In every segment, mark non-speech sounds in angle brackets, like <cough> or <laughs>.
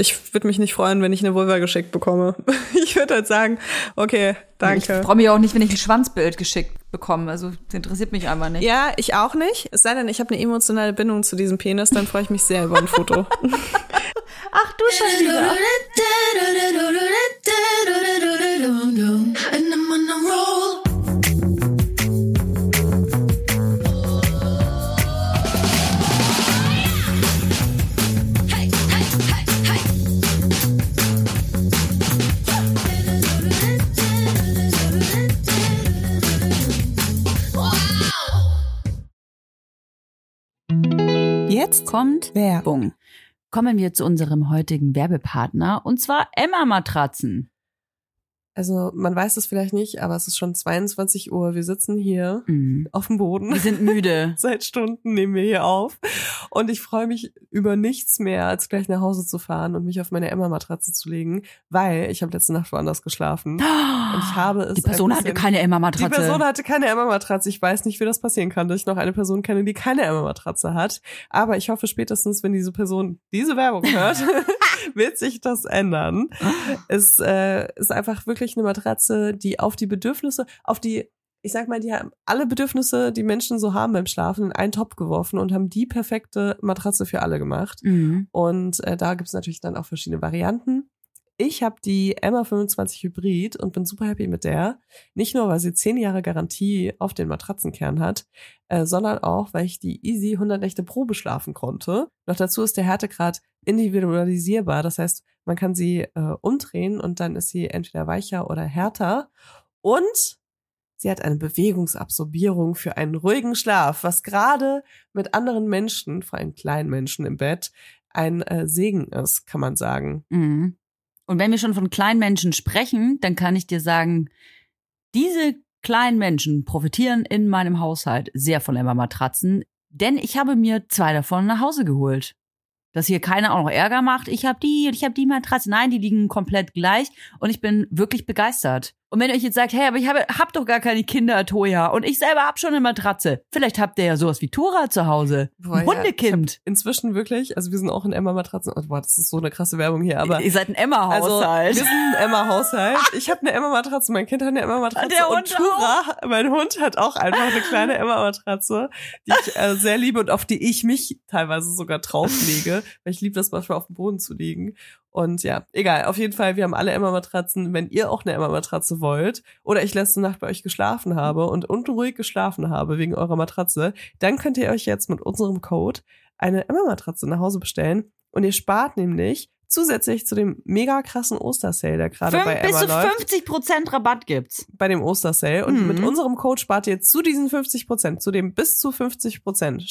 ich würde mich nicht freuen, wenn ich eine Vulva geschickt bekomme. <laughs> Ich würde halt sagen, okay, danke. Ich freue mich auch nicht, wenn ich ein Schwanzbild geschickt bekomme. Also das interessiert mich einfach nicht. Ja, ich auch nicht. Es sei denn, ich habe eine emotionale Bindung zu diesem Penis, dann freue ich mich sehr über ein Foto. <laughs> Ach du schon wieder. Jetzt kommt Werbung. Kommen wir zu unserem heutigen Werbepartner und zwar Emma Matratzen. Also man weiß es vielleicht nicht, aber es ist schon 22 Uhr. Wir sitzen hier Mhm. auf dem Boden. Wir sind müde. <laughs> Seit Stunden nehmen wir hier auf. Und ich freue mich über nichts mehr, als gleich nach Hause zu fahren und mich auf meine Emma-Matratze zu legen, weil ich habe letzte Nacht woanders geschlafen. <gasps> Und ich habe es Die Person ein hatte bisschen- keine Die Emma-Matratze. Person hatte keine Emma-Matratze. Ich weiß nicht, wie das passieren kann, dass ich noch eine Person kenne, die keine Emma-Matratze hat. Aber ich hoffe spätestens, wenn diese Person diese Werbung hört, <laughs> <laughs> wird sich das ändern. Es äh, ist einfach wirklich eine Matratze, die auf die Bedürfnisse, auf die, ich sag mal, die haben alle Bedürfnisse, die Menschen so haben beim Schlafen, in einen Topf geworfen und haben die perfekte Matratze für alle gemacht. Mhm. Und äh, da gibt es natürlich dann auch verschiedene Varianten. Ich habe die Emma 25 Hybrid und bin super happy mit der. Nicht nur, weil sie 10 Jahre Garantie auf den Matratzenkern hat, äh, sondern auch, weil ich die Easy 100 Nächte Probe schlafen konnte. Noch dazu ist der Härtegrad individualisierbar. Das heißt, man kann sie äh, umdrehen und dann ist sie entweder weicher oder härter. Und sie hat eine Bewegungsabsorbierung für einen ruhigen Schlaf, was gerade mit anderen Menschen, vor allem kleinen Menschen im Bett, ein äh, Segen ist, kann man sagen. Mhm. Und wenn wir schon von kleinen Menschen sprechen, dann kann ich dir sagen, diese kleinen Menschen profitieren in meinem Haushalt sehr von Emma-Matratzen, denn ich habe mir zwei davon nach Hause geholt. Dass hier keiner auch noch Ärger macht. Ich habe die und ich habe die Matratze. Nein, die liegen komplett gleich und ich bin wirklich begeistert. Und wenn ihr euch jetzt sagt, hey, aber ich habe hab doch gar keine Kinder, Toja, und ich selber hab schon eine Matratze. Vielleicht habt ihr ja sowas wie Tora zu Hause. Boah, Ein ja, Hundekind. Inzwischen wirklich, also wir sind auch in Emma-Matratzen. Oh, boah, das ist so eine krasse Werbung hier, aber ihr seid ein Also, Emma-Haushalt. wir sind ein Emma-Haushalt. <laughs> Ich habe eine Emma-Matratze, mein Kind hat eine Emma-Matratze Der und Hund Tura, mein Hund hat auch einfach eine kleine Emma-Matratze, die ich äh, sehr liebe und auf die ich mich teilweise sogar drauflege, weil ich liebe das manchmal auf dem Boden zu liegen. Und ja, egal, auf jeden Fall, wir haben alle Emma-Matratzen. Wenn ihr auch eine Emma-Matratze wollt oder ich letzte Nacht bei euch geschlafen habe und unruhig geschlafen habe wegen eurer Matratze, dann könnt ihr euch jetzt mit unserem Code eine Emma-Matratze nach Hause bestellen und ihr spart nämlich zusätzlich zu dem mega krassen Ostersale, der gerade bei bis Emma zu läuft, 50 Prozent Rabatt gibt's. bei dem Ostersale. Und Mhm. mit unserem Code spart ihr zu diesen 50 Prozent, zu dem bis zu 50 Prozent,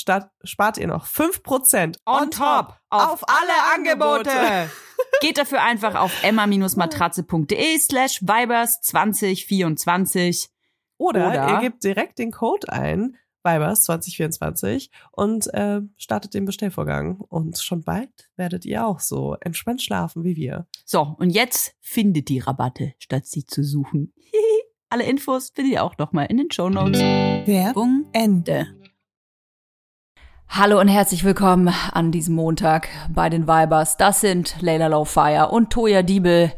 spart ihr noch 5 Prozent On top auf alle Angebote. <laughs> Geht dafür einfach auf emma-matratze.de slash vibers 2024. Oder, Oder- ihr gebt direkt den Code ein, Vibers 2024 und äh, startet den Bestellvorgang. Und schon bald werdet ihr auch so entspannt schlafen wie wir. So, und jetzt findet die Rabatte, statt sie zu suchen. <laughs> Alle Infos findet ihr auch nochmal in den Shownotes. Werbung Ende. Hallo und herzlich willkommen an diesem Montag bei den Vibers. Das sind Leila Lowfire und Toya Diebel.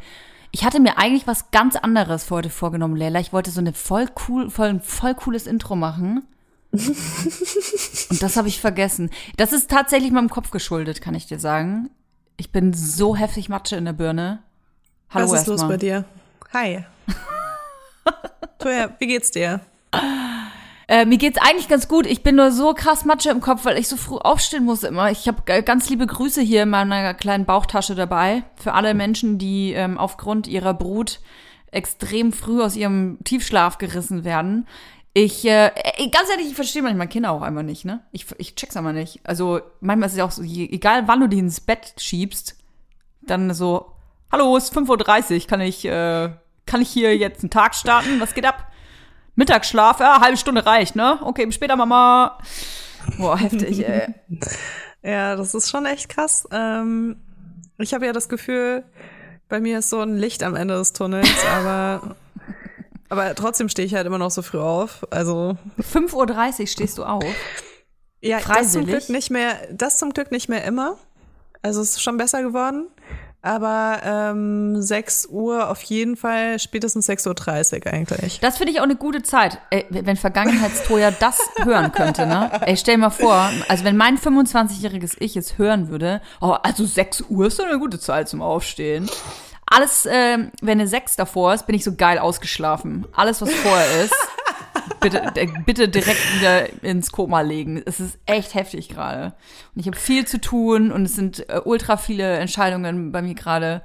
Ich hatte mir eigentlich was ganz anderes für heute vorgenommen, Leila. Ich wollte so eine voll cool, voll, ein voll cooles Intro machen. <laughs> und das habe ich vergessen. Das ist tatsächlich meinem Kopf geschuldet, kann ich dir sagen. Ich bin so heftig Matsche in der Birne. Hallo Was ist los erstmal. bei dir? Hi. <laughs> Toja, wie geht's dir? Äh, mir geht's eigentlich ganz gut. Ich bin nur so krass Matsche im Kopf, weil ich so früh aufstehen muss immer. Ich habe ganz liebe Grüße hier in meiner kleinen Bauchtasche dabei für alle Menschen, die ähm, aufgrund ihrer Brut extrem früh aus ihrem Tiefschlaf gerissen werden. Ich, äh, ganz ehrlich, ich verstehe manchmal Kinder auch einfach nicht, ne? Ich, ich check's aber nicht. Also manchmal ist es auch so, egal wann du die ins Bett schiebst, dann so, hallo, es ist 5.30 Uhr, kann ich, äh, kann ich hier jetzt einen Tag starten? Was geht ab? Mittagsschlaf, ja, halbe Stunde reicht, ne? Okay, bis später, Mama. Boah, heftig, ey. <laughs> Ja, das ist schon echt krass. Ähm, ich habe ja das Gefühl, bei mir ist so ein Licht am Ende des Tunnels, <laughs> aber, aber trotzdem stehe ich halt immer noch so früh auf. Also 5.30 Uhr stehst du auf. ja, das zum Freiwillig? Glück nicht mehr, das zum Glück nicht mehr immer. Also es ist schon besser geworden. Aber ähm, 6 Uhr auf jeden Fall, spätestens 6.30 Uhr eigentlich. Das finde ich auch eine gute Zeit. Ey, wenn Vergangenheitstoja das hören könnte, ne? Ey, stell dir mal vor, also wenn mein 25-jähriges Ich es hören würde, oh, also 6 Uhr ist doch eine gute Zeit zum Aufstehen. Alles, äh, wenn eine 6 davor ist, bin ich so geil ausgeschlafen. Alles, was vorher ist, bitte, äh, bitte direkt wieder ins Koma legen. Es ist echt heftig gerade. Und ich habe viel zu tun und es sind äh, ultra viele Entscheidungen bei mir gerade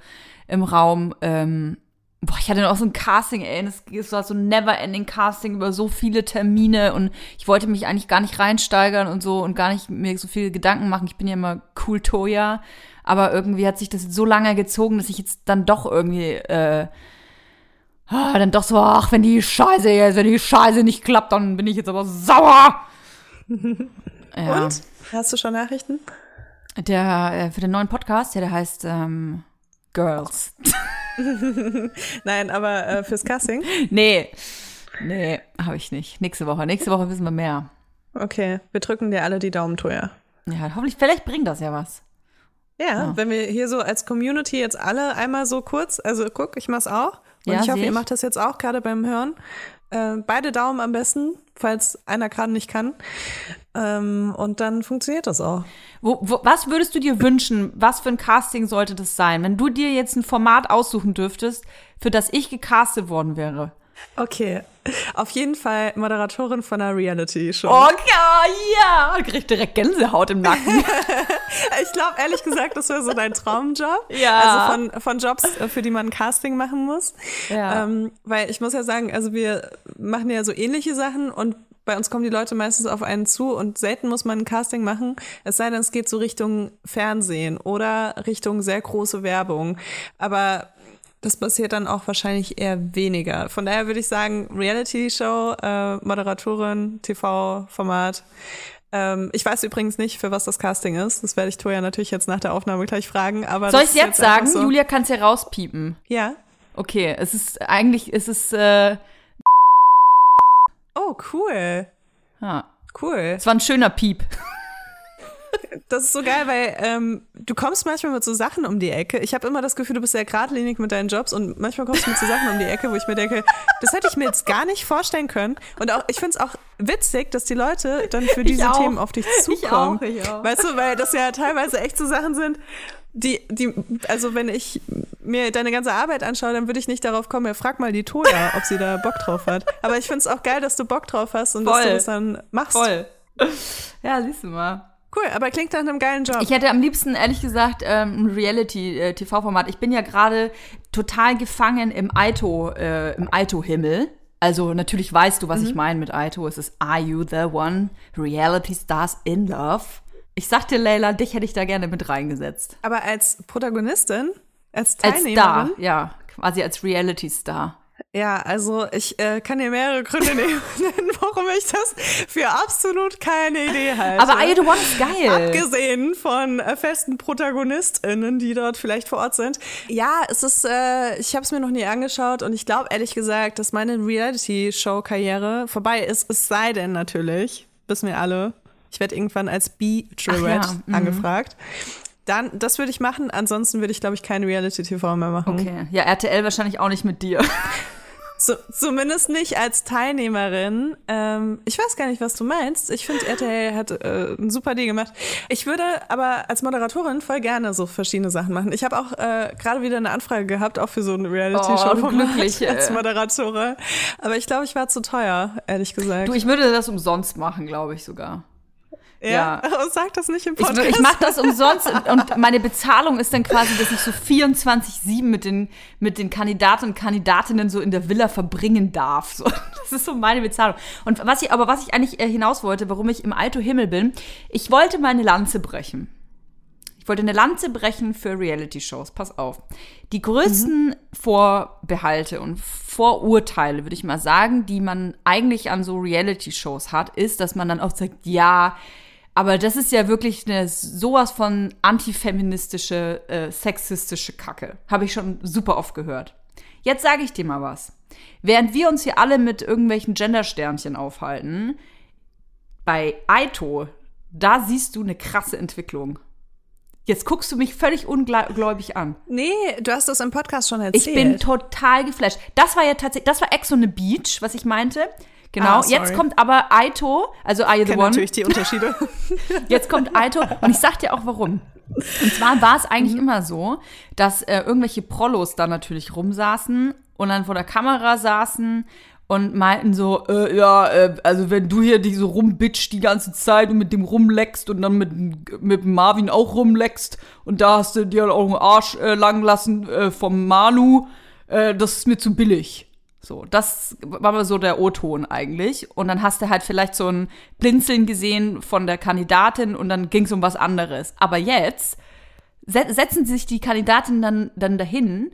im Raum. Ähm, boah, ich hatte noch so ein Casting, ey, das, das war so ein never-ending Casting über so viele Termine und ich wollte mich eigentlich gar nicht reinsteigern und so und gar nicht mir so viele Gedanken machen. Ich bin ja immer cool Toya, aber irgendwie hat sich das so lange gezogen, dass ich jetzt dann doch irgendwie äh, ah, dann doch so, ach, wenn die Scheiße jetzt, wenn die Scheiße nicht klappt, dann bin ich jetzt aber sauer. <laughs> ja. Und? Hast du schon Nachrichten? Der, äh, für den neuen Podcast, ja, der heißt ähm, Girls. <laughs> Nein, aber äh, fürs Casting? <laughs> nee. Nee, habe ich nicht. Nächste Woche. Nächste Woche wissen wir mehr. Okay, wir drücken dir alle die Daumen, Toja. Ja, hoffentlich, vielleicht bringt das ja was. Ja, ja, wenn wir hier so als Community jetzt alle einmal so kurz, also guck, ich mach's auch. Und ja, ich hoffe, ihr macht das jetzt auch gerade beim Hören. Äh, beide Daumen am besten, falls einer gerade nicht kann. Ähm, und dann funktioniert das auch. Wo, wo, was würdest du dir wünschen? Was für ein Casting sollte das sein? Wenn du dir jetzt ein Format aussuchen dürftest, für das ich gecastet worden wäre? Okay, auf jeden Fall Moderatorin von einer Reality-Show. Okay, ja, krieg direkt Gänsehaut im Nacken. <laughs> ich glaube, ehrlich gesagt, das wäre so dein Traumjob. Ja. Also von, von Jobs, äh, für die man ein Casting machen muss. Ja. Ähm, weil ich muss ja sagen, also wir machen ja so ähnliche Sachen und bei uns kommen die Leute meistens auf einen zu und selten muss man ein Casting machen, es sei denn, es geht so Richtung Fernsehen oder Richtung sehr große Werbung. Aber das passiert dann auch wahrscheinlich eher weniger. Von daher würde ich sagen, Reality-Show, äh, Moderatorin, TV-Format. Ähm, ich weiß übrigens nicht, für was das Casting ist. Das werde ich Toja natürlich jetzt nach der Aufnahme gleich fragen. Aber Soll ich jetzt, jetzt sagen? So. Julia kann es ja rauspiepen. Ja. Okay, es ist eigentlich, es ist äh Oh, cool. Ja. Cool. Es war ein schöner Piep das ist so geil, weil ähm, du kommst manchmal mit so Sachen um die Ecke. Ich habe immer das Gefühl, du bist sehr geradlinig mit deinen Jobs und manchmal kommst du mit so Sachen um die Ecke, wo ich mir denke, das hätte ich mir jetzt gar nicht vorstellen können. Und auch, ich finde es auch witzig, dass die Leute dann für diese Themen auf dich zukommen. Ich auch, ich auch. Weißt du, weil das ja teilweise echt so Sachen sind, die, die, also wenn ich mir deine ganze Arbeit anschaue, dann würde ich nicht darauf kommen, ja, frag mal die Toja, ob sie da Bock drauf hat. Aber ich finde es auch geil, dass du Bock drauf hast und Voll. dass du das dann machst. Voll. Ja, siehst du mal. Cool, aber klingt nach einem geilen Job. Ich hätte am liebsten, ehrlich gesagt, ähm, ein Reality-TV-Format. Ich bin ja gerade total gefangen im Aito, äh, im Aito-Himmel. Also natürlich weißt du, was mhm. ich meine mit Aito. Es ist Are You the One? Reality Stars in Love. Ich sag dir, Leila, dich hätte ich da gerne mit reingesetzt. Aber als Protagonistin? Als Teilnehmerin? Als Star, ja. Quasi als Reality-Star. Ja, also ich äh, kann dir mehrere Gründe <laughs> nennen, warum ich das für absolut keine Idee halte. Aber I the One ist geil. Abgesehen von äh, festen ProtagonistInnen, die dort vielleicht vor Ort sind. Ja, es ist, äh, ich habe es mir noch nie angeschaut und ich glaube ehrlich gesagt, dass meine Reality-Show-Karriere vorbei ist, es sei denn natürlich, wissen wir alle, ich werde irgendwann als B-Tourette ja, mhm. angefragt. Dann, das würde ich machen. Ansonsten würde ich, glaube ich, kein Reality-TV mehr machen. Okay. Ja, RTL wahrscheinlich auch nicht mit dir. <laughs> So, zumindest nicht als Teilnehmerin. Ähm, ich weiß gar nicht, was du meinst. Ich finde, RTL hat äh, ein super Deal gemacht. Ich würde aber als Moderatorin voll gerne so verschiedene Sachen machen. Ich habe auch äh, gerade wieder eine Anfrage gehabt, auch für so eine Reality-Show oh, <laughs> als Moderatorin. Aber ich glaube, ich war zu teuer, ehrlich gesagt. Du, ich würde das umsonst machen, glaube ich sogar. Ja, ja. <laughs> sag das nicht im Podcast. Ich, ich mache das umsonst <laughs> und meine Bezahlung ist dann quasi, dass ich so 24-7 mit den, mit den Kandidaten und Kandidatinnen so in der Villa verbringen darf. So, <laughs> das ist so meine Bezahlung. Und was ich, aber was ich eigentlich äh, hinaus wollte, warum ich im Alto Himmel bin, ich wollte meine Lanze brechen. Ich wollte eine Lanze brechen für Reality-Shows. Pass auf. Die größten mhm. Vorbehalte und Vorurteile, würde ich mal sagen, die man eigentlich an so Reality-Shows hat, ist, dass man dann auch sagt, ja, aber das ist ja wirklich eine sowas von antifeministische, äh, sexistische Kacke. Habe ich schon super oft gehört. Jetzt sage ich dir mal was. Während wir uns hier alle mit irgendwelchen Gendersternchen aufhalten, bei Aito, da siehst du eine krasse Entwicklung. Jetzt guckst du mich völlig ungläubig an. Nee, du hast das im Podcast schon erzählt. Ich bin total geflasht. Das war ja tatsächlich, das war Ex on the Beach, was ich meinte. Genau. Ah, Jetzt kommt aber Aito, also Are You the One. natürlich die Unterschiede. <laughs> Jetzt kommt Aito und ich sag dir auch warum. Und zwar war es eigentlich mhm. immer so, dass äh, irgendwelche Prollos da natürlich rumsaßen und dann vor der Kamera saßen und meinten so, äh, ja, äh, also wenn du hier dich so rumbitcht die ganze Zeit und mit dem rumleckst und dann mit, mit Marvin auch rumleckst und da hast du dir auch einen Arsch äh, lang lassen äh, vom Manu, äh, das ist mir zu billig. So, das war mal so der O-Ton eigentlich. Und dann hast du halt vielleicht so ein Blinzeln gesehen von der Kandidatin und dann ging es um was anderes. Aber jetzt setzen sich die Kandidatinnen dann, dann dahin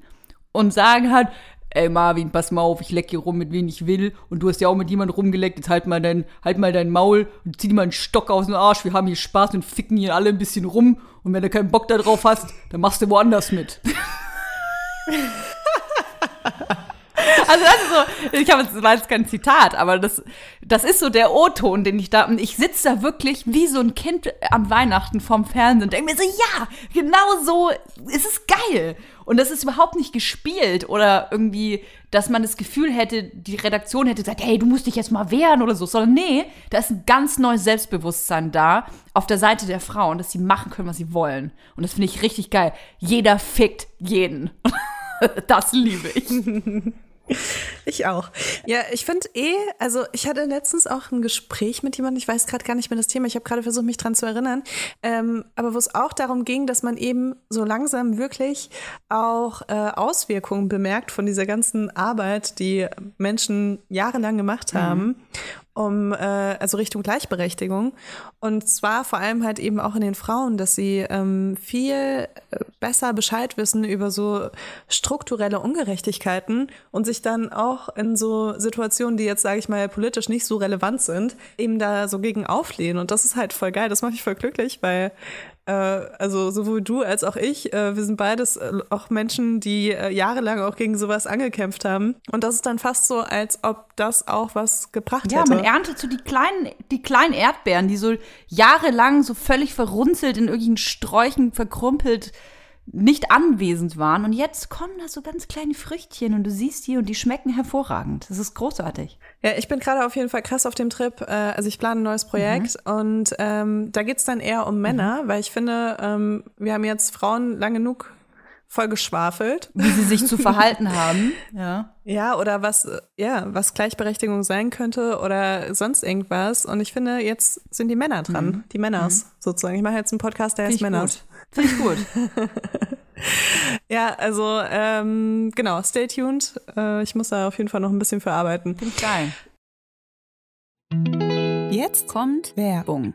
und sagen halt, ey Marvin, pass mal auf, ich leck hier rum, mit wem ich will. Und du hast ja auch mit jemandem rumgeleckt, jetzt halt mal dein, halt mal dein Maul und zieh dir mal einen Stock aus dem Arsch. Wir haben hier Spaß und ficken hier alle ein bisschen rum. Und wenn du keinen Bock da drauf hast, dann machst du woanders mit. <laughs> <laughs> Also das ist so, ich habe jetzt, war kein Zitat, aber das, das ist so der O-Ton, den ich da, und ich sitze da wirklich wie so ein Kind am Weihnachten vorm Fernsehen und denke mir so, ja, genau so, ist es geil. Und das ist überhaupt nicht gespielt oder irgendwie, dass man das Gefühl hätte, die Redaktion hätte gesagt, hey, du musst dich jetzt mal wehren oder so, sondern nee, da ist ein ganz neues Selbstbewusstsein da auf der Seite der Frauen, dass sie machen können, was sie wollen. Und das finde ich richtig geil. Jeder fickt jeden. <laughs> das liebe ich. <laughs> <laughs> Ich auch. Ja, ich finde eh, also ich hatte letztens auch ein Gespräch mit jemandem, ich weiß gerade gar nicht mehr das Thema, ich habe gerade versucht, mich dran zu erinnern, ähm, aber wo es auch darum ging, dass man eben so langsam wirklich auch äh, Auswirkungen bemerkt von dieser ganzen Arbeit, die Menschen jahrelang gemacht haben. Mhm um äh, also Richtung Gleichberechtigung. Und zwar vor allem halt eben auch in den Frauen, dass sie ähm, viel äh, besser Bescheid wissen über so strukturelle Ungerechtigkeiten und sich dann auch in so Situationen, die jetzt sage ich mal politisch nicht so relevant sind, eben da so gegen auflehnen. Und das ist halt voll geil, das macht mich voll glücklich, weil also sowohl du als auch ich, äh, wir sind beides äh, auch Menschen, die jahrelang auch gegen sowas angekämpft haben. Und das ist dann fast so, als ob das auch was gebracht ja, hätte. Ja, man erntet so die kleinen, die kleinen Erdbeeren, die so jahrelang so völlig verrunzelt in irgendwelchen Sträuchen verkrumpelt nicht anwesend waren. Und jetzt kommen da so ganz kleine Früchtchen und du siehst die und die schmecken hervorragend. Das ist großartig. Ja, ich bin gerade auf jeden Fall krass auf dem Trip. Äh, also ich plane ein neues Projekt mhm. und ähm, da geht's dann eher um Männer, mhm. weil ich finde, ähm, wir haben jetzt Frauen lang genug voll geschwafelt. Wie sie sich zu verhalten <laughs> haben. Ja. Ja, oder was, ja, was Gleichberechtigung sein könnte oder sonst irgendwas. Und ich finde, jetzt sind die Männer dran. Mhm. Die Männers mhm. sozusagen. Ich mache jetzt einen Podcast, der heißt Männers. Finde ich gut. <laughs> ja, also ähm, genau, stay tuned. Äh, ich muss da auf jeden Fall noch ein bisschen für arbeiten. Finde ich geil. Jetzt kommt Werbung.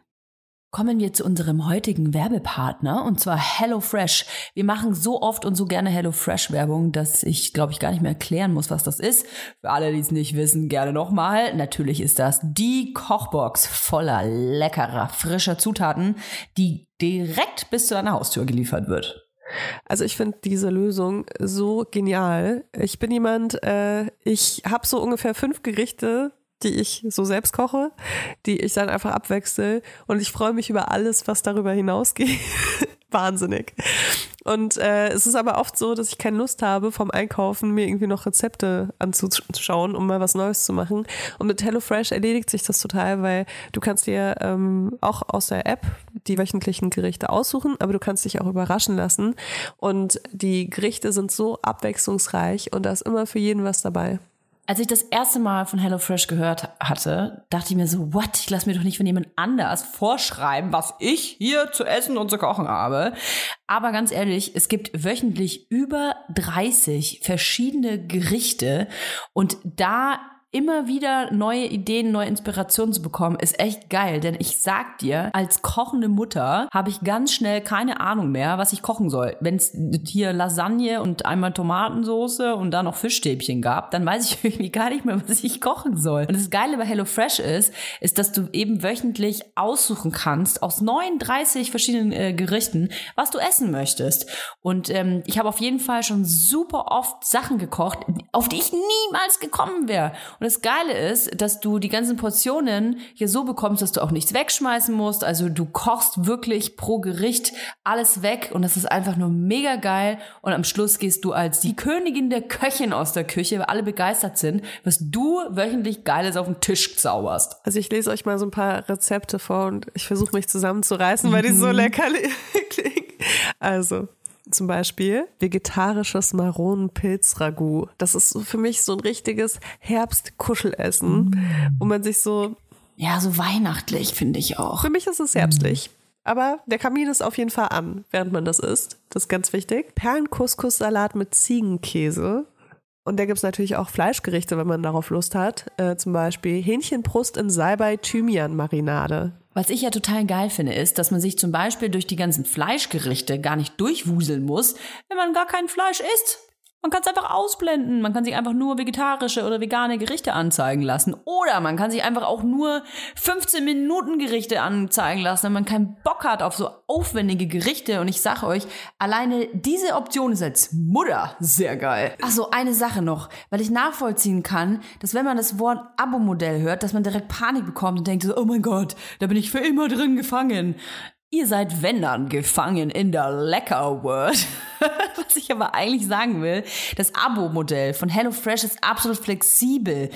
Kommen wir zu unserem heutigen Werbepartner und zwar HelloFresh. Wir machen so oft und so gerne HelloFresh Werbung, dass ich glaube ich gar nicht mehr erklären muss, was das ist. Für alle, die es nicht wissen, gerne nochmal. Natürlich ist das die Kochbox voller leckerer, frischer Zutaten, die direkt bis zu deiner Haustür geliefert wird. Also ich finde diese Lösung so genial. Ich bin jemand, äh, ich habe so ungefähr fünf Gerichte, die ich so selbst koche, die ich dann einfach abwechsel und ich freue mich über alles, was darüber hinausgeht. <laughs> Wahnsinnig. Und äh, es ist aber oft so, dass ich keine Lust habe, vom Einkaufen mir irgendwie noch Rezepte anzuschauen, um mal was Neues zu machen. Und mit HelloFresh erledigt sich das total, weil du kannst dir ähm, auch aus der App die wöchentlichen Gerichte aussuchen, aber du kannst dich auch überraschen lassen. Und die Gerichte sind so abwechslungsreich und da ist immer für jeden was dabei. Als ich das erste Mal von HelloFresh gehört hatte, dachte ich mir so, what? Ich lasse mir doch nicht von jemand anders vorschreiben, was ich hier zu essen und zu kochen habe. Aber ganz ehrlich, es gibt wöchentlich über 30 verschiedene Gerichte und da immer wieder neue Ideen, neue Inspirationen zu bekommen, ist echt geil. Denn ich sag dir, als kochende Mutter habe ich ganz schnell keine Ahnung mehr, was ich kochen soll. Wenn es hier Lasagne und einmal Tomatensoße und dann noch Fischstäbchen gab, dann weiß ich <laughs> irgendwie gar nicht mehr, was ich kochen soll. Und das Geile bei HelloFresh ist, ist, dass du eben wöchentlich aussuchen kannst aus 39 verschiedenen äh, Gerichten, was du essen möchtest. Und ähm, ich habe auf jeden Fall schon super oft Sachen gekocht, auf die ich niemals gekommen wäre. Und das Geile ist, dass du die ganzen Portionen hier so bekommst, dass du auch nichts wegschmeißen musst. Also du kochst wirklich pro Gericht alles weg und das ist einfach nur mega geil. Und am Schluss gehst du als die Königin der Köchin aus der Küche, weil alle begeistert sind, was du wöchentlich Geiles auf den Tisch zauberst. Also ich lese euch mal so ein paar Rezepte vor und ich versuche mich zusammenzureißen, weil die so mhm. lecker <laughs> klingen. Also, zum Beispiel vegetarisches Maronenpilz-Ragout. Das ist für mich so ein richtiges Herbstkuschelessen, mm. wo man sich so. Ja, so weihnachtlich, finde ich auch. Für mich ist es herbstlich. Mm. Aber der Kamin ist auf jeden Fall an, während man das isst. Das ist ganz wichtig. Perlenkuskussalat mit Ziegenkäse. Und da gibt es natürlich auch Fleischgerichte, wenn man darauf Lust hat. Äh, zum Beispiel Hähnchenbrust in Salbei-Thymian-Marinade. Was ich ja total geil finde, ist, dass man sich zum Beispiel durch die ganzen Fleischgerichte gar nicht durchwuseln muss, wenn man gar kein Fleisch isst. Man kann es einfach ausblenden. Man kann sich einfach nur vegetarische oder vegane Gerichte anzeigen lassen. Oder man kann sich einfach auch nur 15 Minuten Gerichte anzeigen lassen, wenn man keinen Bock hat auf so aufwendige Gerichte. Und ich sage euch, alleine diese Option ist als Mutter sehr geil. Ach so, eine Sache noch, weil ich nachvollziehen kann, dass wenn man das Wort Abo-Modell hört, dass man direkt Panik bekommt und denkt so, oh mein Gott, da bin ich für immer drin gefangen. Ihr seid, wenn dann, gefangen in der Lecker World. <laughs> Was ich aber eigentlich sagen will, das Abo-Modell von HelloFresh ist absolut flexibel.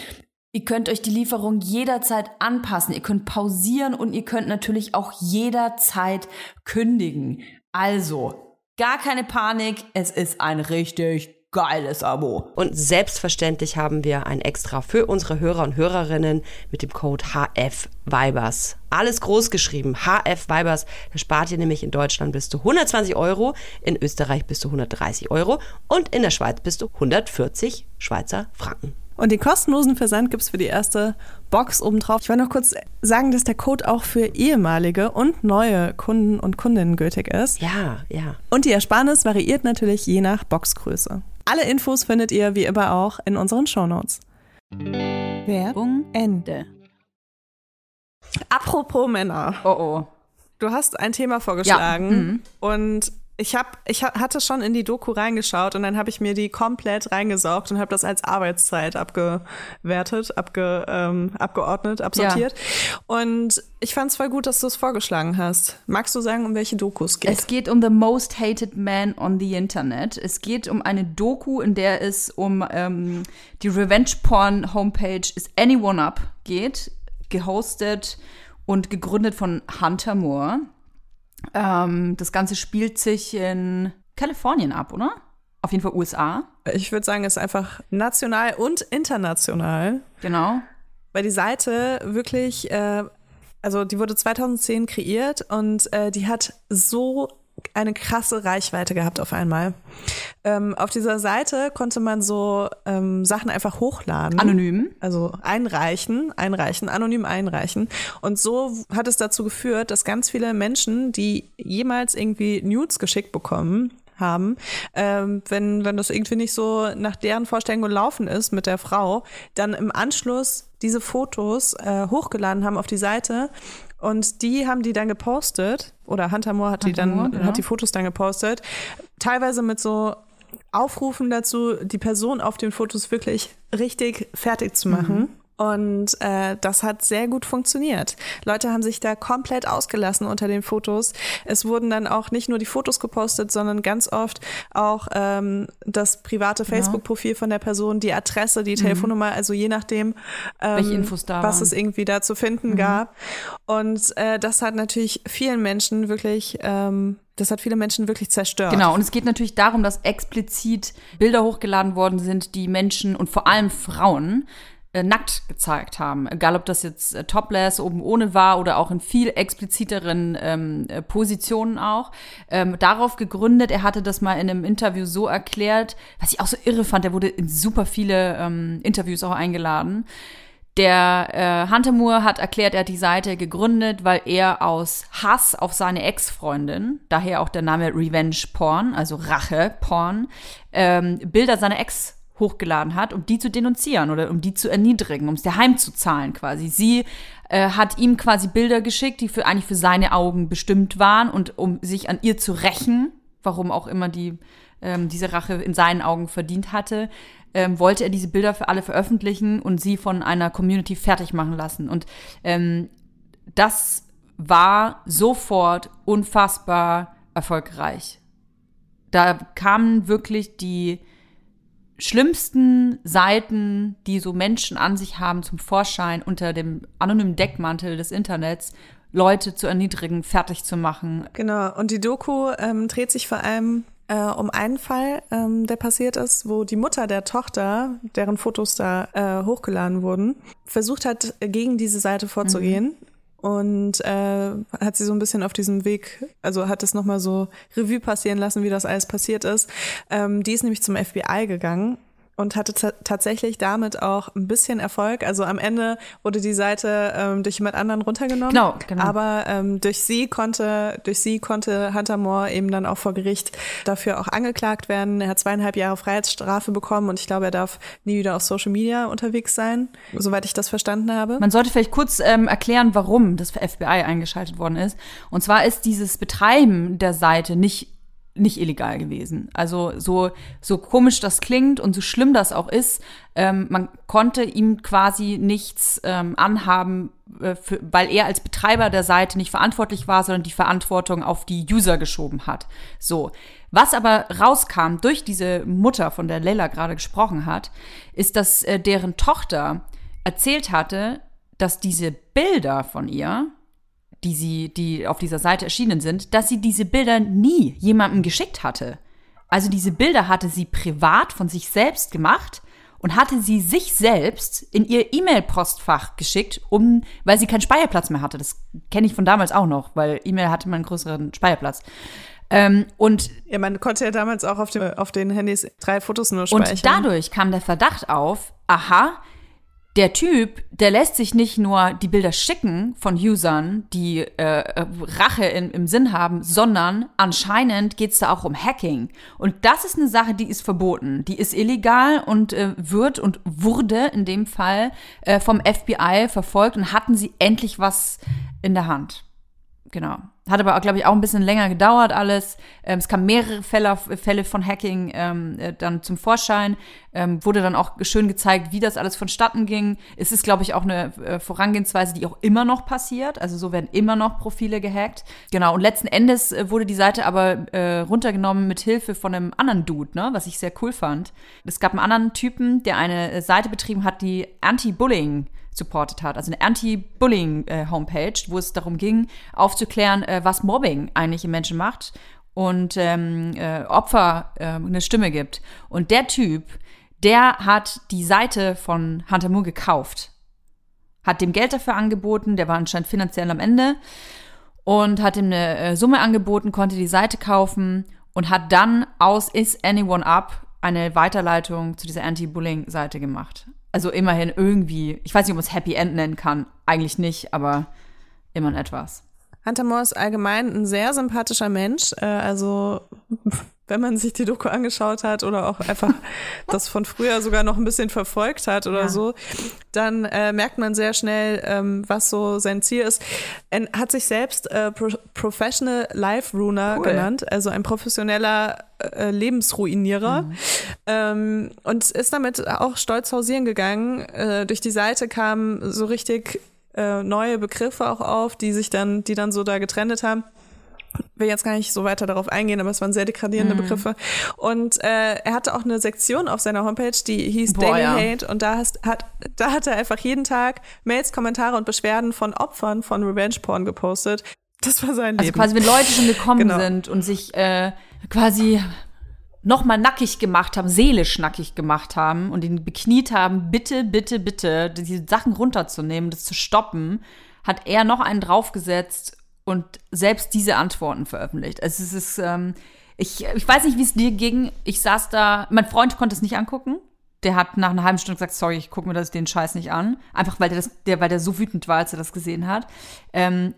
Ihr könnt euch die Lieferung jederzeit anpassen. Ihr könnt pausieren und ihr könnt natürlich auch jederzeit kündigen. Also, gar keine Panik. Es ist ein richtig geiles Abo. Und selbstverständlich haben wir ein extra für unsere Hörer und Hörerinnen mit dem Code HFVibers. Alles groß geschrieben. HF Vibers. Da spart ihr nämlich in Deutschland bis zu 120 Euro, in Österreich bis zu 130 Euro und in der Schweiz bis zu 140 Schweizer Franken. Und den kostenlosen Versand gibt es für die erste Box obendrauf. Ich wollte noch kurz sagen, dass der Code auch für ehemalige und neue Kunden und Kundinnen gültig ist. Ja, ja. Und die Ersparnis variiert natürlich je nach Boxgröße. Alle Infos findet ihr wie immer auch in unseren Shownotes. Werbung Ende. Apropos Männer. Oh oh. Du hast ein Thema vorgeschlagen ja. mhm. und ich habe, ich hatte schon in die Doku reingeschaut und dann habe ich mir die komplett reingesaugt und habe das als Arbeitszeit abgewertet, abge, ähm, abgeordnet, absortiert. Ja. Und ich fand es voll gut, dass du es vorgeschlagen hast. Magst du sagen, um welche Doku es geht? Es geht um The Most Hated Man on the Internet. Es geht um eine Doku, in der es um ähm, die Revenge-Porn-Homepage Is Anyone Up geht, gehostet und gegründet von Hunter Moore. Ähm, das Ganze spielt sich in Kalifornien ab, oder? Auf jeden Fall USA. Ich würde sagen, es ist einfach national und international. Genau. Weil die Seite wirklich, äh, also die wurde 2010 kreiert und äh, die hat so eine krasse Reichweite gehabt auf einmal. Ähm, auf dieser Seite konnte man so ähm, Sachen einfach hochladen. Anonym. Also einreichen, einreichen, anonym einreichen. Und so hat es dazu geführt, dass ganz viele Menschen, die jemals irgendwie Nudes geschickt bekommen, haben, ähm, wenn, wenn das irgendwie nicht so nach deren Vorstellung gelaufen ist mit der Frau, dann im Anschluss diese Fotos äh, hochgeladen haben auf die Seite und die haben die dann gepostet, oder Hunter Moore hat Hunter die dann, Moore, genau. hat die Fotos dann gepostet, teilweise mit so Aufrufen dazu, die Person auf den Fotos wirklich richtig fertig zu machen. Mhm. Und äh, das hat sehr gut funktioniert. Leute haben sich da komplett ausgelassen unter den Fotos. Es wurden dann auch nicht nur die Fotos gepostet, sondern ganz oft auch ähm, das private genau. Facebook-Profil von der Person, die Adresse, die mhm. Telefonnummer, also je nachdem, ähm, was waren. es irgendwie da zu finden mhm. gab. Und äh, das hat natürlich vielen Menschen wirklich ähm, das hat viele Menschen wirklich zerstört. Genau, und es geht natürlich darum, dass explizit Bilder hochgeladen worden sind, die Menschen und vor allem Frauen äh, nackt gezeigt haben. Egal, ob das jetzt äh, topless oben ohne war oder auch in viel expliziteren ähm, äh, Positionen auch. Ähm, darauf gegründet, er hatte das mal in einem Interview so erklärt, was ich auch so irre fand, er wurde in super viele ähm, Interviews auch eingeladen. Der äh, Hunter Moore hat erklärt, er hat die Seite gegründet, weil er aus Hass auf seine Ex-Freundin, daher auch der Name Revenge Porn, also Rache Porn, ähm, Bilder seiner Ex hochgeladen hat, um die zu denunzieren oder um die zu erniedrigen, um es der heimzuzahlen quasi. Sie äh, hat ihm quasi Bilder geschickt, die für eigentlich für seine Augen bestimmt waren und um sich an ihr zu rächen, warum auch immer die ähm, diese Rache in seinen Augen verdient hatte, ähm, wollte er diese Bilder für alle veröffentlichen und sie von einer Community fertig machen lassen. Und ähm, das war sofort unfassbar erfolgreich. Da kamen wirklich die schlimmsten Seiten, die so Menschen an sich haben, zum Vorschein unter dem anonymen Deckmantel des Internets, Leute zu erniedrigen, fertig zu machen. Genau, und die Doku ähm, dreht sich vor allem äh, um einen Fall, ähm, der passiert ist, wo die Mutter der Tochter, deren Fotos da äh, hochgeladen wurden, versucht hat, gegen diese Seite vorzugehen. Mhm und äh, hat sie so ein bisschen auf diesem Weg, also hat es nochmal so Revue passieren lassen, wie das alles passiert ist. Ähm, die ist nämlich zum FBI gegangen und hatte tatsächlich damit auch ein bisschen Erfolg. Also am Ende wurde die Seite ähm, durch jemand anderen runtergenommen. Genau, genau. Aber ähm, durch sie konnte, durch sie konnte Hunter Moore eben dann auch vor Gericht dafür auch angeklagt werden. Er hat zweieinhalb Jahre Freiheitsstrafe bekommen und ich glaube, er darf nie wieder auf Social Media unterwegs sein, soweit ich das verstanden habe. Man sollte vielleicht kurz ähm, erklären, warum das FBI eingeschaltet worden ist. Und zwar ist dieses Betreiben der Seite nicht nicht illegal gewesen. Also so, so komisch das klingt und so schlimm das auch ist, ähm, man konnte ihm quasi nichts ähm, anhaben, äh, für, weil er als Betreiber der Seite nicht verantwortlich war, sondern die Verantwortung auf die User geschoben hat. So. Was aber rauskam durch diese Mutter, von der Leila gerade gesprochen hat, ist, dass äh, deren Tochter erzählt hatte, dass diese Bilder von ihr, die sie, die auf dieser Seite erschienen sind, dass sie diese Bilder nie jemandem geschickt hatte. Also diese Bilder hatte sie privat von sich selbst gemacht und hatte sie sich selbst in ihr E-Mail-Postfach geschickt, um, weil sie keinen Speicherplatz mehr hatte. Das kenne ich von damals auch noch, weil E-Mail hatte man einen größeren Speicherplatz. Ähm, und ja, man konnte ja damals auch auf, dem, auf den Handys drei Fotos nur speichern. Und dadurch kam der Verdacht auf, aha, der Typ, der lässt sich nicht nur die Bilder schicken von Usern, die äh, Rache in, im Sinn haben, sondern anscheinend geht's da auch um Hacking. Und das ist eine Sache, die ist verboten. Die ist illegal und äh, wird und wurde in dem Fall äh, vom FBI verfolgt und hatten sie endlich was in der Hand. Genau. Hat aber, glaube ich, auch ein bisschen länger gedauert alles. Ähm, es kamen mehrere Fälle, Fälle von Hacking ähm, äh, dann zum Vorschein. Ähm, wurde dann auch schön gezeigt, wie das alles vonstatten ging. Es ist, glaube ich, auch eine äh, Vorangehensweise, die auch immer noch passiert. Also so werden immer noch Profile gehackt. Genau. Und letzten Endes äh, wurde die Seite aber äh, runtergenommen mit Hilfe von einem anderen Dude, ne? was ich sehr cool fand. Es gab einen anderen Typen, der eine äh, Seite betrieben hat, die Anti-Bullying supportet hat. Also eine Anti-Bullying-Homepage, wo es darum ging, aufzuklären, äh, was Mobbing eigentlich im Menschen macht und ähm, äh, Opfer äh, eine Stimme gibt. Und der Typ, der hat die Seite von Hunter Moore gekauft, hat dem Geld dafür angeboten, der war anscheinend finanziell am Ende und hat ihm eine äh, Summe angeboten, konnte die Seite kaufen und hat dann aus Is Anyone Up eine Weiterleitung zu dieser Anti-Bullying-Seite gemacht. Also immerhin irgendwie, ich weiß nicht, ob man es Happy End nennen kann, eigentlich nicht, aber immerhin etwas. Hunter Moore ist allgemein ein sehr sympathischer Mensch. Äh, also wenn man sich die Doku angeschaut hat oder auch einfach <laughs> das von früher sogar noch ein bisschen verfolgt hat oder ja. so, dann äh, merkt man sehr schnell, ähm, was so sein Ziel ist. Er hat sich selbst äh, Pro Professional Life Runer cool. genannt, also ein professioneller äh, Lebensruinierer mhm. ähm, und ist damit auch stolz hausieren gegangen. Äh, durch die Seite kam so richtig äh, neue Begriffe auch auf, die sich dann, die dann so da getrennt haben will jetzt gar nicht so weiter darauf eingehen, aber es waren sehr degradierende mm. Begriffe. Und äh, er hatte auch eine Sektion auf seiner Homepage, die hieß Boah, Daily ja. Hate und da, hast, hat, da hat er einfach jeden Tag Mails, Kommentare und Beschwerden von Opfern von Revenge Porn gepostet. Das war sein also Leben. Also quasi, wenn Leute schon gekommen genau. sind und sich äh, quasi nochmal nackig gemacht haben, seelisch nackig gemacht haben und ihn bekniet haben, bitte, bitte, bitte, diese Sachen runterzunehmen, das zu stoppen, hat er noch einen draufgesetzt und selbst diese Antworten veröffentlicht. Also es ist, ähm, ich, ich weiß nicht, wie es dir ging. Ich saß da, mein Freund konnte es nicht angucken. Der hat nach einer halben Stunde gesagt, sorry, ich gucke mir das, den Scheiß nicht an. Einfach weil der, das, der, weil der so wütend war, als er das gesehen hat. Ähm,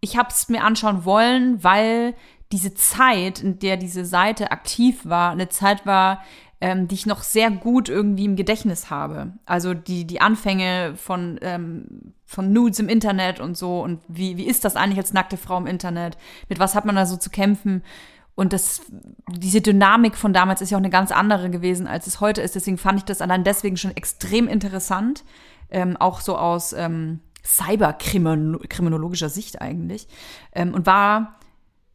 ich habe es mir anschauen wollen, weil diese Zeit, in der diese Seite aktiv war, eine Zeit war, ähm, die ich noch sehr gut irgendwie im Gedächtnis habe. Also die, die Anfänge von, ähm, von Nudes im Internet und so und wie, wie ist das eigentlich als nackte Frau im Internet? Mit was hat man da so zu kämpfen? Und das, diese Dynamik von damals ist ja auch eine ganz andere gewesen, als es heute ist. Deswegen fand ich das allein deswegen schon extrem interessant. Ähm, auch so aus ähm, cyberkriminologischer Sicht eigentlich. Ähm, und war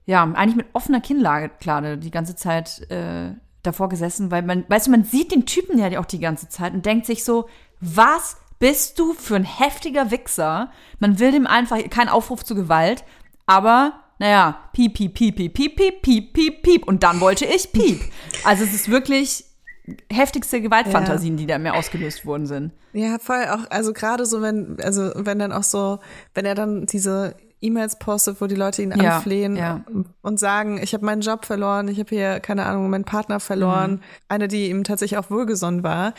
ja eigentlich mit offener Kinnlade die ganze Zeit äh, davor gesessen, weil man, weißt du, man sieht den Typen ja auch die ganze Zeit und denkt sich so, was bist du für ein heftiger Wichser? Man will dem einfach keinen Aufruf zu Gewalt, aber naja, piep, piep, piep, piep, piep, piep, piep, piep, piep. Und dann wollte ich piep. <laughs> Also es ist wirklich heftigste Gewaltfantasien, ja. die da mir ausgelöst worden sind. Ja, voll auch, also gerade so, wenn, also wenn dann auch so, wenn er dann diese E-Mails postet, wo die Leute ihn ja, anflehen ja. und sagen, ich habe meinen Job verloren, ich habe hier, keine Ahnung, meinen Partner verloren. Mhm. Eine, die ihm tatsächlich auch wohlgesonnen war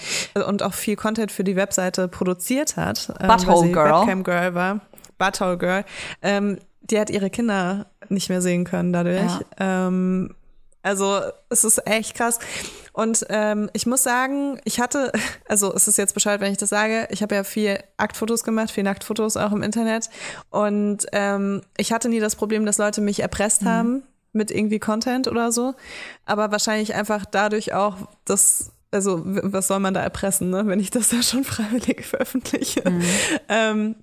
und auch viel Content für die Webseite produziert hat. Ähm, Butthole ähm, Girl. Webcam Girl war. Butthole Girl. Ähm, die hat ihre Kinder nicht mehr sehen können dadurch. Ja. Ähm, also es ist echt krass. Und ähm, ich muss sagen, ich hatte, <laughs> also es ist jetzt Bescheid, wenn ich das sage, ich habe ja viel Aktfotos gemacht, viel Nacktfotos auch im Internet. Und ähm, ich hatte nie das Problem, dass Leute mich erpresst mhm. haben mit irgendwie Content oder so. Aber wahrscheinlich einfach dadurch auch, dass also was soll man da erpressen, ne, wenn ich das da schon <laughs> freiwillig veröffentliche. Mhm. Ähm,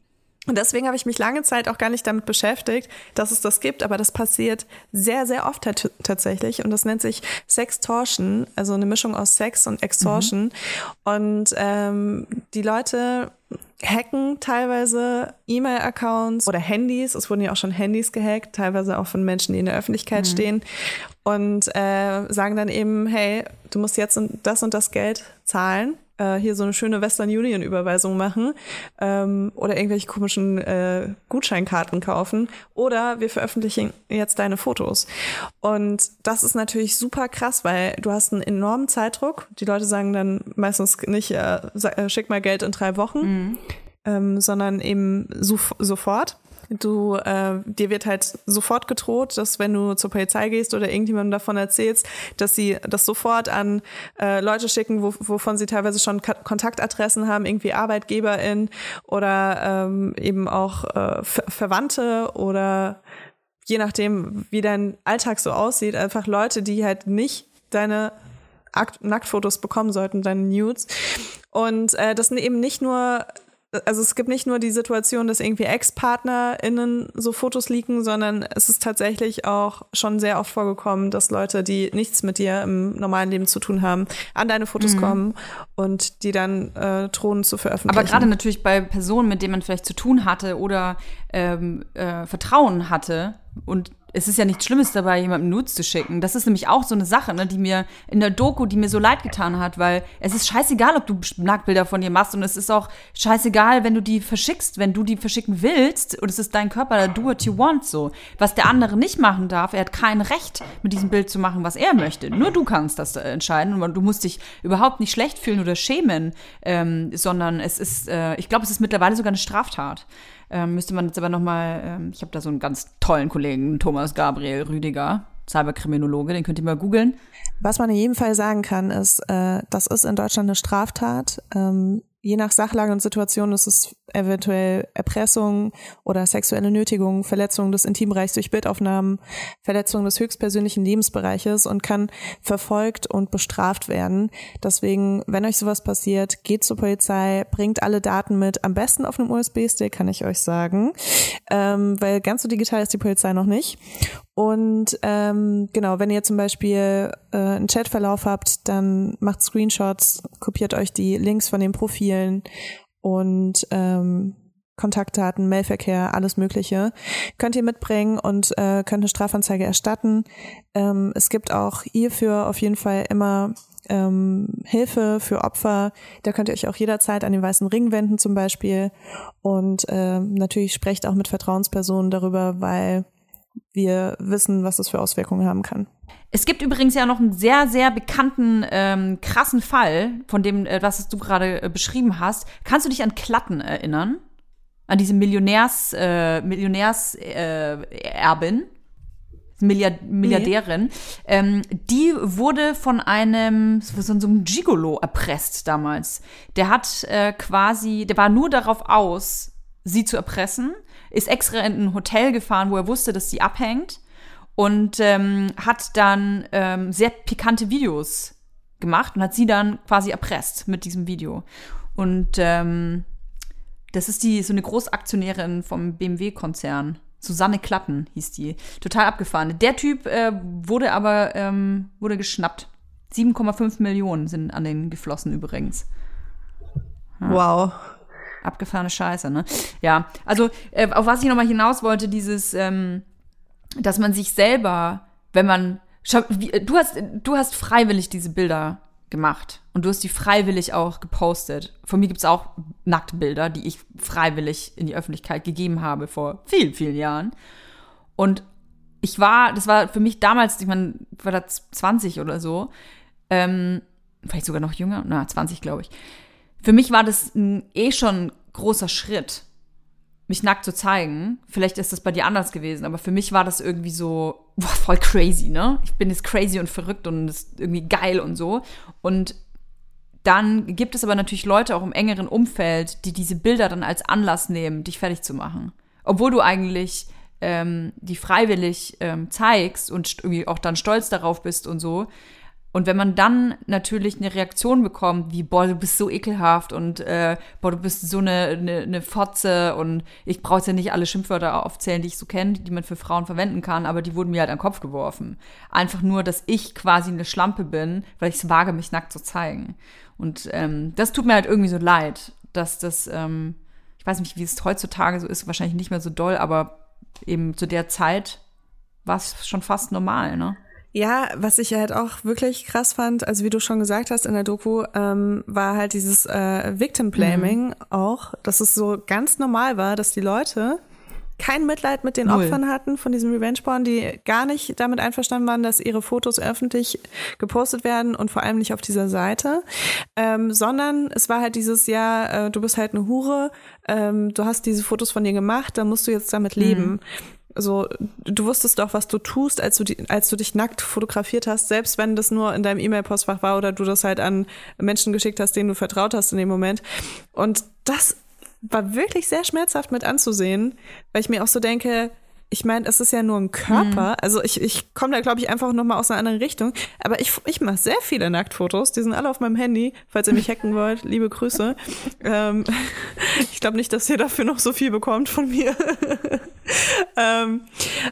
und deswegen habe ich mich lange Zeit auch gar nicht damit beschäftigt, dass es das gibt, aber das passiert sehr, sehr oft tatsächlich. Und das nennt sich Sextortion, also eine Mischung aus Sex und Extortion. Mhm. Und ähm, die Leute hacken teilweise E-Mail-Accounts oder Handys. Es wurden ja auch schon Handys gehackt, teilweise auch von Menschen, die in der Öffentlichkeit mhm. stehen und äh, sagen dann eben, hey, du musst jetzt das und das Geld zahlen äh, hier so eine schöne Western Union Überweisung machen ähm, oder irgendwelche komischen äh, Gutscheinkarten kaufen oder wir veröffentlichen jetzt deine Fotos. Und das ist natürlich super krass, weil du hast einen enormen Zeitdruck. Die Leute sagen dann meistens nicht, äh, äh schick mal Geld in drei Wochen, mhm. ähm, sondern eben so, sofort. Du, äh, dir wird halt sofort gedroht, dass wenn du zur Polizei gehst oder irgendjemandem davon erzählst, dass sie das sofort an äh, Leute schicken, wo, wovon sie teilweise schon Ka Kontaktadressen haben, irgendwie ArbeitgeberInnen oder ähm, eben auch äh, Verwandte oder je nachdem, wie dein Alltag so aussieht, einfach Leute, die halt nicht deine Nacktfotos bekommen sollten, deine Nudes. Und äh, das sind eben nicht nur also es gibt nicht nur die Situation, dass irgendwie Ex-PartnerInnen so Fotos leaken, sondern es ist tatsächlich auch schon sehr oft vorgekommen, dass Leute, die nichts mit dir im normalen Leben zu tun haben, an deine Fotos mhm. kommen und die dann äh, drohen zu veröffentlichen. Aber gerade natürlich bei Personen, mit denen man vielleicht zu tun hatte oder ähm, äh, Vertrauen hatte und es ist ja nichts Schlimmes dabei, jemandem Nudes zu schicken. Das ist nämlich auch so eine Sache, ne, die mir in der Doku, die mir so leid getan hat, weil es ist scheißegal, ob du Nacktbilder von dir machst und es ist auch scheißegal, wenn du die verschickst, wenn du die verschicken willst und es ist dein Körper, do what you want so. Was der andere nicht machen darf, er hat kein Recht, mit diesem Bild zu machen, was er möchte. Nur du kannst das entscheiden und du musst dich überhaupt nicht schlecht fühlen oder schämen, ähm, sondern es ist, äh, ich glaube, es ist mittlerweile sogar eine Straftat. Ähm, müsste man jetzt aber noch mal, ähm, ich habe da so einen ganz tollen Kollegen, Thomas Gabriel Rüdiger, Cyberkriminologe, den könnt ihr mal googeln. Was man in jedem Fall sagen kann, ist, äh, das ist in Deutschland eine Straftat. Ähm, je nach Sachlage und Situation ist es eventuell Erpressung oder sexuelle Nötigung, Verletzung des Intimbereichs durch Bildaufnahmen, Verletzung des höchstpersönlichen Lebensbereiches und kann verfolgt und bestraft werden. Deswegen, wenn euch sowas passiert, geht zur Polizei, bringt alle Daten mit, am besten auf einem USB-Stick, kann ich euch sagen, ähm, weil ganz so digital ist die Polizei noch nicht. Und ähm, genau, wenn ihr zum Beispiel äh, einen Chatverlauf habt, dann macht Screenshots, kopiert euch die Links von den Profilen und ähm, Kontaktdaten, Mailverkehr, alles Mögliche, könnt ihr mitbringen und äh, könnt eine Strafanzeige erstatten. Ähm, es gibt auch hierfür auf jeden Fall immer ähm, Hilfe für Opfer. Da könnt ihr euch auch jederzeit an den Weißen Ring wenden zum Beispiel. Und ähm, natürlich sprecht auch mit Vertrauenspersonen darüber, weil wir wissen, was das für Auswirkungen haben kann. Es gibt übrigens ja noch einen sehr, sehr bekannten, ähm, krassen Fall, von dem, äh, was du gerade äh, beschrieben hast. Kannst du dich an Klatten erinnern? An diese Millionärs, äh, Millionärserbin? Äh, Milliard Milliardärin, nee. ähm, die wurde von einem so, so einem Gigolo erpresst damals. Der hat äh, quasi, der war nur darauf aus, sie zu erpressen ist extra in ein Hotel gefahren, wo er wusste, dass sie abhängt und ähm, hat dann ähm, sehr pikante Videos gemacht und hat sie dann quasi erpresst mit diesem Video. Und ähm, das ist die so eine Großaktionärin vom BMW-Konzern. Susanne Klatten hieß die. Total abgefahren. Der Typ äh, wurde aber ähm, wurde geschnappt. 7,5 Millionen sind an den geflossen übrigens. Ja. Wow. Abgefahrene Scheiße, ne? Ja, also äh, auf was ich nochmal hinaus wollte, dieses, ähm, dass man sich selber, wenn man, wie, du hast, du hast freiwillig diese Bilder gemacht und du hast die freiwillig auch gepostet. Von mir gibt's auch Nacktbilder, die ich freiwillig in die Öffentlichkeit gegeben habe vor vielen, vielen Jahren. Und ich war, das war für mich damals, ich meine, war da 20 oder so, ähm, vielleicht sogar noch jünger, na, 20 glaube ich. Für mich war das ein, eh schon großer Schritt, mich nackt zu zeigen. Vielleicht ist das bei dir anders gewesen, aber für mich war das irgendwie so <laughs> boah, voll crazy, ne? Ich bin jetzt crazy und verrückt und irgendwie geil und so. Und dann gibt es aber natürlich Leute auch im engeren Umfeld, die diese Bilder dann als Anlass nehmen, dich fertig zu machen. Obwohl du eigentlich ähm, die freiwillig ähm, zeigst und irgendwie auch dann stolz darauf bist und so, und wenn man dann natürlich eine Reaktion bekommt, wie, boah, du bist so ekelhaft und äh, boah, du bist so eine, eine, eine Fotze und ich brauche jetzt ja nicht alle Schimpfwörter aufzählen, die ich so kenne, die man für Frauen verwenden kann, aber die wurden mir halt an den Kopf geworfen. Einfach nur, dass ich quasi eine Schlampe bin, weil ich es wage, mich nackt zu zeigen. Und ähm, das tut mir halt irgendwie so leid, dass das, ähm, ich weiß nicht, wie es heutzutage so ist, wahrscheinlich nicht mehr so doll, aber eben zu der Zeit war es schon fast normal, ne? Ja, was ich halt auch wirklich krass fand, also wie du schon gesagt hast in der Doku, ähm, war halt dieses äh, Victim Blaming mhm. auch, dass es so ganz normal war, dass die Leute kein Mitleid mit den Null. Opfern hatten von diesem Revenge Porn, die gar nicht damit einverstanden waren, dass ihre Fotos öffentlich gepostet werden und vor allem nicht auf dieser Seite, ähm, sondern es war halt dieses Jahr, äh, du bist halt eine Hure, ähm, du hast diese Fotos von dir gemacht, dann musst du jetzt damit leben. Mhm. Also du wusstest doch, was du tust, als du, die, als du dich nackt fotografiert hast, selbst wenn das nur in deinem E-Mail-Postfach war oder du das halt an Menschen geschickt hast, denen du vertraut hast in dem Moment. Und das war wirklich sehr schmerzhaft mit anzusehen, weil ich mir auch so denke, ich meine, es ist ja nur ein Körper. Mhm. Also ich, ich komme da, glaube ich, einfach noch mal aus einer anderen Richtung. Aber ich, ich mache sehr viele Nacktfotos. Die sind alle auf meinem Handy. Falls ihr mich hacken wollt, liebe Grüße. <laughs> Ähm, <laughs> ich glaube nicht, dass ihr dafür noch so viel bekommt von mir. <laughs> ähm,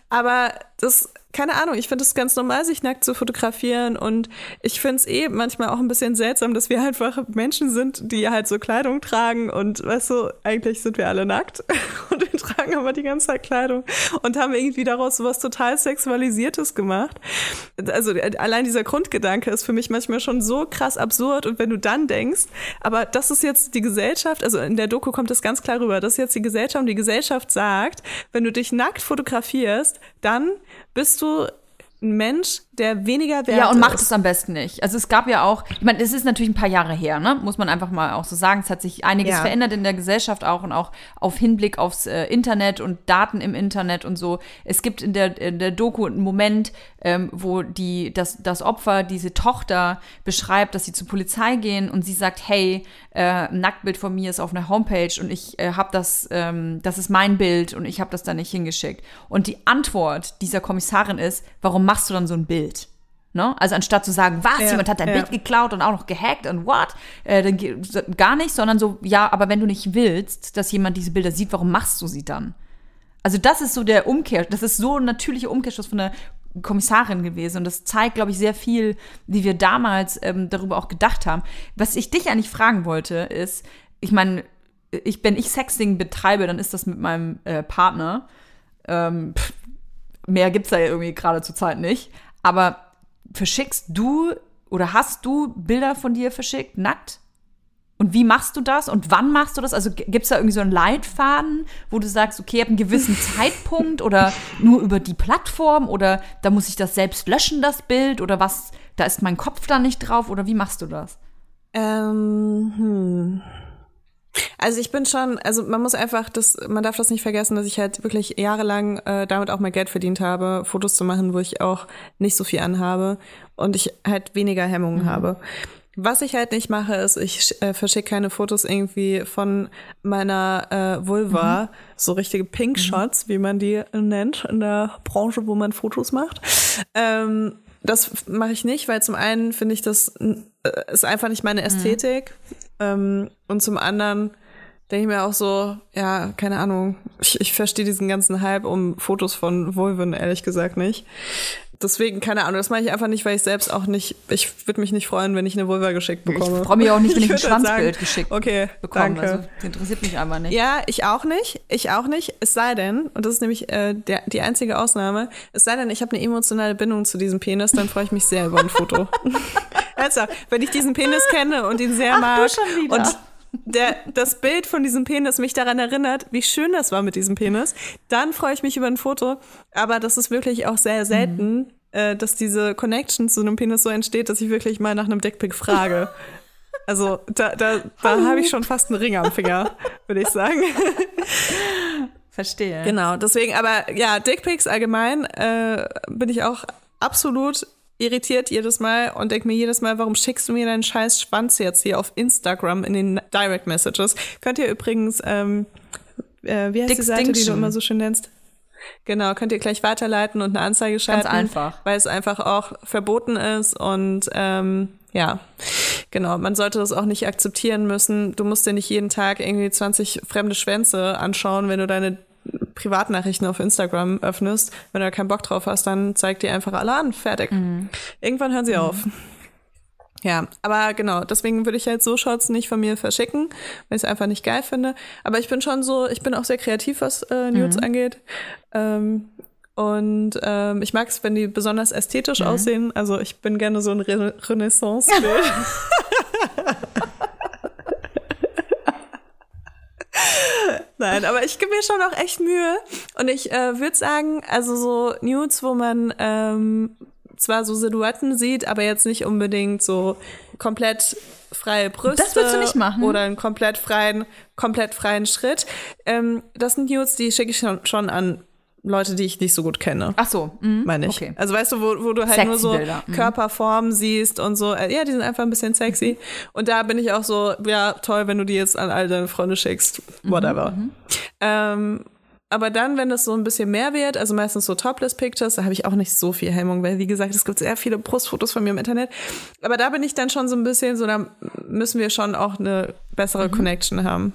aber das keine Ahnung, ich finde es ganz normal, sich nackt zu fotografieren und ich finde es eh manchmal auch ein bisschen seltsam, dass wir einfach Menschen sind, die halt so Kleidung tragen und weißt du, eigentlich sind wir alle nackt <laughs> und wir tragen aber die ganze Zeit Kleidung und haben irgendwie daraus sowas total Sexualisiertes gemacht. Also allein dieser Grundgedanke ist für mich manchmal schon so krass absurd und wenn du dann denkst, aber das ist jetzt die Gesellschaft, also in der Doku kommt das ganz klar rüber, das ist jetzt die Gesellschaft und die Gesellschaft sagt, wenn du dich nackt fotografierst, dann bist du ein Mensch, der weniger wert ist. Ja, und macht es am besten nicht. Also es gab ja auch, ich meine, es ist natürlich ein paar Jahre her, ne? Muss man einfach mal auch so sagen. Es hat sich einiges ja. verändert in der Gesellschaft auch und auch auf Hinblick aufs äh, Internet und Daten im Internet und so. Es gibt in der, in der Doku einen Moment, ähm, wo die, das, das Opfer, diese Tochter, beschreibt, dass sie zur Polizei gehen und sie sagt, hey, äh, ein Nacktbild von mir ist auf einer Homepage und ich äh, habe das, ähm, das ist mein Bild und ich habe das da nicht hingeschickt. Und die Antwort dieser Kommissarin ist, warum machst du dann so ein Bild? Ne? Also anstatt zu sagen, was, ja, jemand hat dein ja. Bild geklaut und auch noch gehackt und what, äh, dann gar nicht, sondern so, ja, aber wenn du nicht willst, dass jemand diese Bilder sieht, warum machst du sie dann? Also das ist so der Umkehr, das ist so ein natürlicher Umkehrschluss von der Kommissarin gewesen und das zeigt, glaube ich, sehr viel, wie wir damals ähm, darüber auch gedacht haben. Was ich dich eigentlich fragen wollte, ist, ich meine, ich, wenn ich Sexting betreibe, dann ist das mit meinem äh, Partner. Ähm, pff, mehr gibt's da ja irgendwie gerade zur Zeit nicht. Aber verschickst du oder hast du Bilder von dir verschickt, nackt? Und wie machst du das und wann machst du das? Also gibt es da irgendwie so einen Leitfaden, wo du sagst, okay, ab einem gewissen <laughs> Zeitpunkt oder nur über die Plattform oder da muss ich das selbst löschen, das Bild oder was, da ist mein Kopf da nicht drauf oder wie machst du das? Ähm, hm. Also ich bin schon, also man muss einfach das, man darf das nicht vergessen, dass ich halt wirklich jahrelang äh, damit auch mein Geld verdient habe, Fotos zu machen, wo ich auch nicht so viel anhabe und ich halt weniger Hemmungen mhm. habe. Was ich halt nicht mache, ist, ich äh, verschicke keine Fotos irgendwie von meiner äh, Vulva, mhm. so richtige Pink Shots, mhm. wie man die nennt in der Branche, wo man Fotos macht. Ähm, das mache ich nicht, weil zum einen finde ich, das äh, ist einfach nicht meine mhm. Ästhetik. Mhm. Ähm, und zum anderen denke ich mir auch so, ja, keine Ahnung, ich, ich verstehe diesen ganzen Hype um Fotos von Vulven ehrlich gesagt nicht. Deswegen, keine Ahnung, das mache ich einfach nicht, weil ich selbst auch nicht, ich würde mich nicht freuen, wenn ich eine Vulva geschickt bekomme. Ich freue mich auch nicht, wenn ich, <laughs> ich ein Schwanzbild sagen, geschickt okay, bekomme. Danke. Also, das interessiert mich einfach nicht. Ja, ich auch nicht. Ich auch nicht. Es sei denn, und das ist nämlich äh, der, die einzige Ausnahme, es sei denn, ich habe eine emotionale Bindung zu diesem Penis, dann freue ich mich sehr über ein Foto. <laughs> also, wenn ich diesen Penis kenne und ihn sehr Ach, mag und der, das Bild von diesem Penis mich daran erinnert, wie schön das war mit diesem Penis, dann freue ich mich über ein Foto. Aber das ist wirklich auch sehr selten, mhm. äh, dass diese Connection zu einem Penis so entsteht, dass ich wirklich mal nach einem Dickpick frage. Also da, da, da habe ich schon fast einen Ring am Finger, würde ich sagen. Verstehe. Genau, deswegen, aber ja, Dickpics allgemein äh, bin ich auch absolut irritiert jedes Mal und denke mir jedes Mal, warum schickst du mir deinen scheiß Schwanz jetzt hier auf Instagram in den Direct Messages? Könnt ihr übrigens, ähm, äh, wie heißt die Seite, die du immer so schön nennst? Genau, könnt ihr gleich weiterleiten und eine Anzeige schalten. Ganz einfach. Weil es einfach auch verboten ist und ähm, ja, genau, man sollte das auch nicht akzeptieren müssen. Du musst dir nicht jeden Tag irgendwie 20 fremde Schwänze anschauen, wenn du deine Privatnachrichten auf Instagram öffnest, wenn du da keinen Bock drauf hast, dann zeigt die einfach alle an. Fertig. Mhm. Irgendwann hören sie mhm. auf. Ja, aber genau, deswegen würde ich halt so Shots nicht von mir verschicken, weil ich es einfach nicht geil finde. Aber ich bin schon so, ich bin auch sehr kreativ, was äh, Nudes mhm. angeht. Ähm, und ähm, ich mag es, wenn die besonders ästhetisch mhm. aussehen. Also ich bin gerne so ein Re Renaissance-Bild. <laughs> <laughs> Nein, aber ich gebe mir schon auch echt Mühe. Und ich äh, würde sagen, also so Nudes, wo man ähm, zwar so Silhouetten sieht, aber jetzt nicht unbedingt so komplett freie Brüste. Das würdest du nicht machen. Oder einen komplett freien, komplett freien Schritt. Ähm, das sind Nudes, die schicke ich schon, schon an Leute, die ich nicht so gut kenne. Ach so, mhm. meine ich. Okay. Also weißt du, wo, wo du halt sexy nur so Bilder. Mhm. Körperformen siehst und so. Äh, ja, die sind einfach ein bisschen sexy. Mhm. <laughs> Und da bin ich auch so, ja, toll, wenn du die jetzt an all deine Freunde schickst. Mhm, Whatever. Mhm. Ähm, aber dann, wenn das so ein bisschen mehr wird, also meistens so Topless-Pictures, da habe ich auch nicht so viel Hemmung, weil wie gesagt, es gibt sehr viele Brustfotos von mir im Internet. Aber da bin ich dann schon so ein bisschen so, da müssen wir schon auch eine bessere mhm. Connection haben.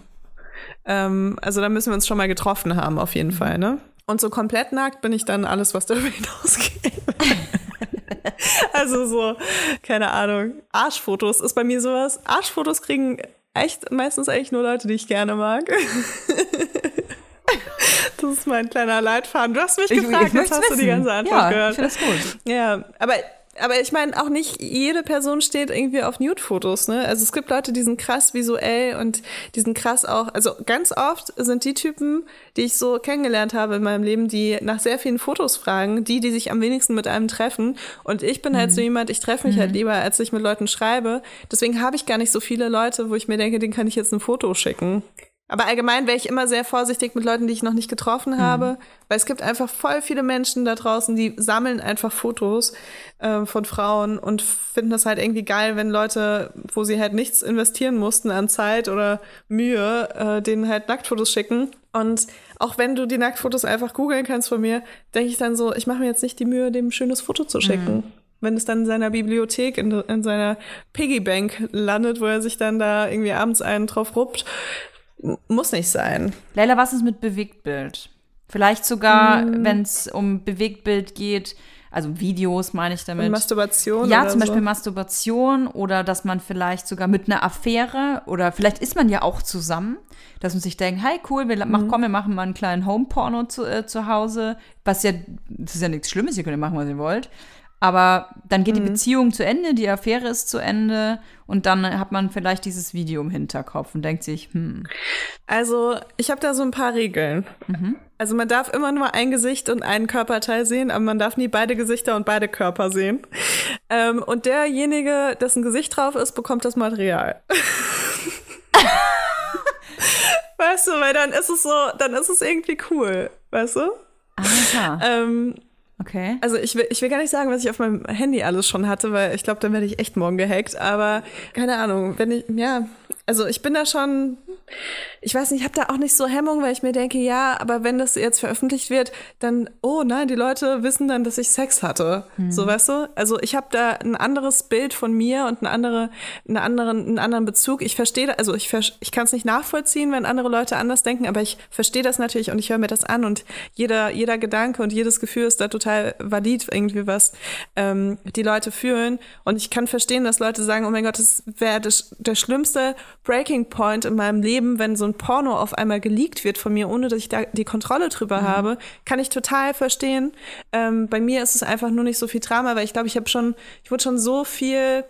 Ähm, also da müssen wir uns schon mal getroffen haben, auf jeden mhm. Fall, ne? Und so komplett nackt bin ich dann alles, was darüber <laughs> hinausgeht. also so, keine Ahnung, Arschfotos ist bei mir sowas. Arschfotos kriegen echt meistens eigentlich nur Leute, die ich gerne mag. <laughs> Das ist mein kleiner Leitfaden. Du hast mich gefragt, ich, ich jetzt hast wissen. du die ganze Antwort ja, gehört. Ich das gut. Ja, aber aber ich meine, auch nicht jede Person steht irgendwie auf Nude-Fotos, ne? Also es gibt Leute, die sind krass visuell und die sind krass auch, also ganz oft sind die Typen, die ich so kennengelernt habe in meinem Leben, die nach sehr vielen Fotos fragen, die, die sich am wenigsten mit einem treffen. Und ich bin halt mhm. halt so jemand, ich treffe mich halt mhm. halt lieber, als ich mit Leuten schreibe. Deswegen habe ich gar nicht so viele Leute, wo ich mir denke, denen kann ich jetzt ein Foto schicken. Aber allgemein wäre ich immer sehr vorsichtig mit Leuten, die ich noch nicht getroffen habe, mhm. weil es gibt einfach voll viele Menschen da draußen, die sammeln einfach Fotos äh, von Frauen und finden das halt irgendwie geil, wenn Leute, wo sie halt nichts investieren mussten an Zeit oder Mühe, äh, denen halt Nacktfotos schicken. Und auch wenn du die Nacktfotos einfach googeln kannst von mir, denke ich dann so, ich mache mir jetzt nicht die Mühe, dem ein schönes Foto zu schicken. Mhm wenn es dann in seiner Bibliothek, in, in seiner Piggybank landet, wo er sich dann da irgendwie abends einen drauf ruppt, muss nicht sein. Leila, was ist mit Bewegtbild? Vielleicht sogar, hm. wenn es um Bewegtbild geht, also Videos meine ich damit. Und Masturbation? Ja, zum Beispiel so. Masturbation oder dass man vielleicht sogar mit einer Affäre oder vielleicht ist man ja auch zusammen, dass man sich denkt, hey cool, wir, mhm. komm, wir machen mal einen kleinen Home-Porno zu, äh, zu Hause, was ja, das ist ja nichts Schlimmes, ihr könnt ja machen, was ihr wollt. Aber dann geht mhm. die Beziehung zu Ende, die Affäre ist zu Ende und dann hat man vielleicht dieses Video im Hinterkopf und denkt sich, hm. Also ich habe da so ein paar Regeln. Mhm. Also man darf immer nur ein Gesicht und einen Körperteil sehen, aber man darf nie beide Gesichter und beide Körper sehen. Ähm, und derjenige, dessen Gesicht drauf ist, bekommt das Material. <laughs> weißt du, weil dann ist es so, dann ist es irgendwie cool, weißt du? Aha. Ähm, Okay. Also ich will, ich will gar nicht sagen, was ich auf meinem Handy alles schon hatte, weil ich glaube, dann werde ich echt morgen gehackt. Aber keine Ahnung, wenn ich, ja, also ich bin da schon, ich weiß nicht, ich habe da auch nicht so Hemmung, weil ich mir denke, ja, aber wenn das jetzt veröffentlicht wird, dann, oh nein, die Leute wissen dann, dass ich Sex hatte. Mhm. So, weißt du? Also ich habe da ein anderes Bild von mir und eine andere, einen anderen, einen anderen Bezug. Ich verstehe, also ich, ich kann es nicht nachvollziehen, wenn andere Leute anders denken, aber ich verstehe das natürlich und ich höre mir das an und jeder, jeder Gedanke und jedes Gefühl ist da total valid, irgendwie was ähm, die Leute fühlen. Und ich kann verstehen, dass Leute sagen, oh mein Gott, das wäre der schlimmste Breaking Point in meinem Leben, wenn so ein Porno auf einmal geleakt wird von mir, ohne dass ich da die Kontrolle drüber mhm. habe, kann ich total verstehen. Ähm, bei mir ist es einfach nur nicht so viel Drama, weil ich glaube, ich habe schon, ich wurde schon so viel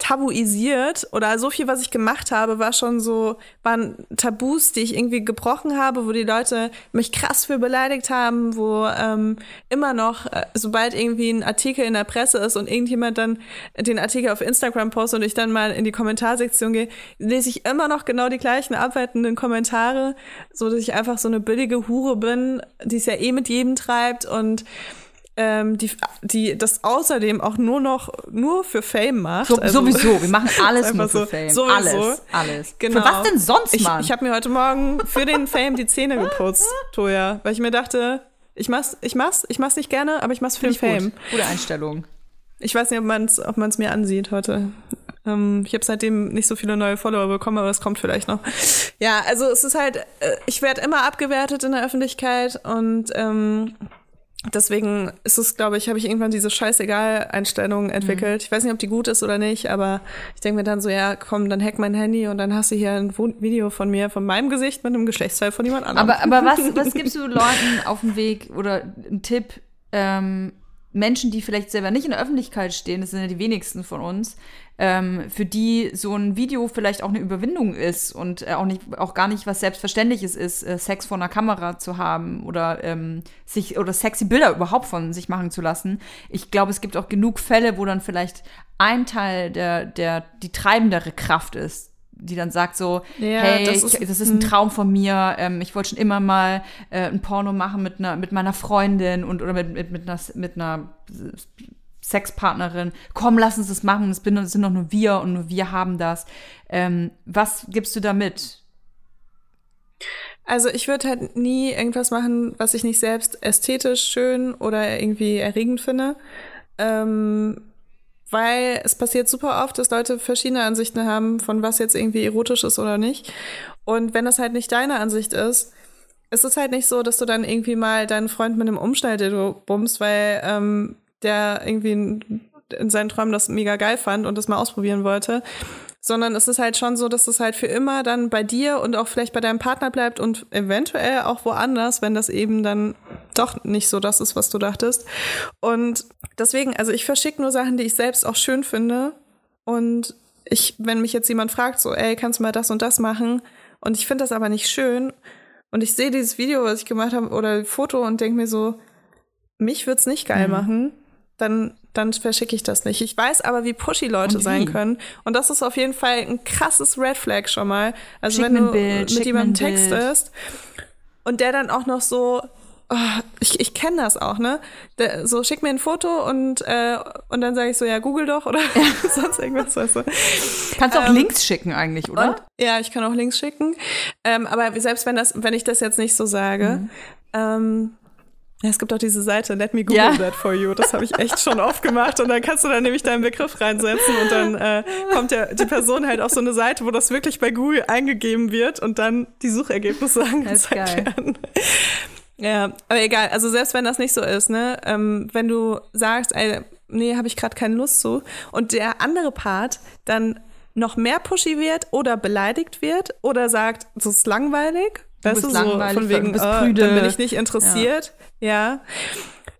tabuisiert oder so viel, was ich gemacht habe, war schon so, waren Tabus, die ich irgendwie gebrochen habe, wo die Leute mich krass für beleidigt haben, wo ähm, immer noch, äh, sobald irgendwie ein Artikel in der Presse ist und irgendjemand dann den Artikel auf Instagram postet und ich dann mal in die Kommentarsektion gehe, lese ich immer noch genau die gleichen abwertenden Kommentare, so dass ich einfach so eine billige Hure bin, die es ja eh mit jedem treibt und ähm, die, die das außerdem auch nur noch nur für Fame macht. So, also, sowieso, wir machen <laughs> alles nur für so, Fame. Sowieso. Alles, alles. Genau. Für was denn sonst, Mann? Ich, ich habe mir heute Morgen für den Fame die Zähne geputzt, <laughs> Toja, weil ich mir dachte, ich mach's, ich mach's, ich mach's nicht gerne, aber ich mach's für den Fame. Gut. Gute Einstellung. Ich weiß nicht, ob man es ob man's mir ansieht heute. Ähm, ich habe seitdem nicht so viele neue Follower bekommen, aber das kommt vielleicht noch. Ja, also es ist halt, äh, ich werde immer abgewertet in der Öffentlichkeit und ähm, deswegen ist es, glaube ich, habe ich irgendwann diese Scheißegal-Einstellung mhm. entwickelt. Mhm. Ich weiß nicht, ob die gut ist oder nicht, aber ich denke mir dann so, ja, komm, dann hack mein Handy und dann hast du hier ein Video von mir, von meinem Gesicht mit einem Geschlechtsteil von jemand anderem. Aber, aber was, was <laughs> gibst du Leuten auf dem Weg oder einen Tipp, ähm, Menschen, die vielleicht selber nicht in der Öffentlichkeit stehen, das sind ja die wenigsten von uns, ähm, für die so ein Video vielleicht auch eine Überwindung ist und äh, auch nicht auch gar nicht was Selbstverständliches ist, äh, Sex vor einer Kamera zu haben oder ähm, sich oder sexy Bilder überhaupt von sich machen zu lassen. Ich glaube, es gibt auch genug Fälle, wo dann vielleicht ein Teil der der die treibendere Kraft ist, die dann sagt so, ja, hey, das ist, ich, das ist ein hm. Traum von mir, ähm, ich wollte schon immer mal äh, ein Porno machen mit einer mit meiner Freundin und oder mit mit mit einer mit einer Sexpartnerin. Komm, lass uns das machen. Es sind doch nur wir und nur wir haben das. Ähm, was gibst du da mit? Also ich würde halt nie irgendwas machen, was ich nicht selbst ästhetisch schön oder irgendwie erregend finde. Ähm, weil es passiert super oft, dass Leute verschiedene Ansichten haben, von was jetzt irgendwie erotisch ist oder nicht. Und wenn das halt nicht deine Ansicht ist, es ist halt nicht so, dass du dann irgendwie mal deinen Freund mit einem Umschnalldildo bummst, weil ähm, der irgendwie in, in seinen Träumen das mega geil fand und das mal ausprobieren wollte. Sondern es ist halt schon so, dass es halt für immer dann bei dir und auch vielleicht bei deinem Partner bleibt und eventuell auch woanders, wenn das eben dann doch nicht so das ist, was du dachtest. Und deswegen, also ich verschicke nur Sachen, die ich selbst auch schön finde. Und ich, wenn mich jetzt jemand fragt, so, ey, kannst du mal das und das machen? Und ich finde das aber nicht schön. Und ich sehe dieses Video, was ich gemacht habe, oder Foto und denke mir so, mich wird's nicht geil mhm. machen, dann, dann verschicke ich das nicht. Ich weiß aber, wie pushy Leute sein können. Und das ist auf jeden Fall ein krasses Red Flag schon mal. Also schick wenn du Bild, mit jemandem textest und der dann auch noch so oh, ich, ich kenne das auch, ne? Der, so schick mir ein Foto und äh, und dann sage ich so, ja, google doch oder ja. <laughs> sonst irgendwas. Weißt du. Kannst du auch ähm, Links schicken eigentlich, oder? Und, ja, ich kann auch Links schicken. Ähm, aber selbst wenn das, wenn ich das jetzt nicht so sage, mhm. ähm, ja, es gibt auch diese Seite, let me Google ja. that for you. Das habe ich echt schon oft gemacht. Und dann kannst du da nämlich deinen Begriff reinsetzen und dann äh, kommt ja die Person halt auf so eine Seite, wo das wirklich bei Google eingegeben wird und dann die Suchergebnisse <laughs> angezeigt werden. Ja, aber egal. Also selbst wenn das nicht so ist, ne, ähm, wenn du sagst, ey, nee, habe ich gerade keine Lust zu, und der andere Part dann noch mehr pushy wird oder beleidigt wird oder sagt, das ist langweilig, weißt du, so von wegen, bist äh, dann bin ich nicht interessiert, ja. Ja.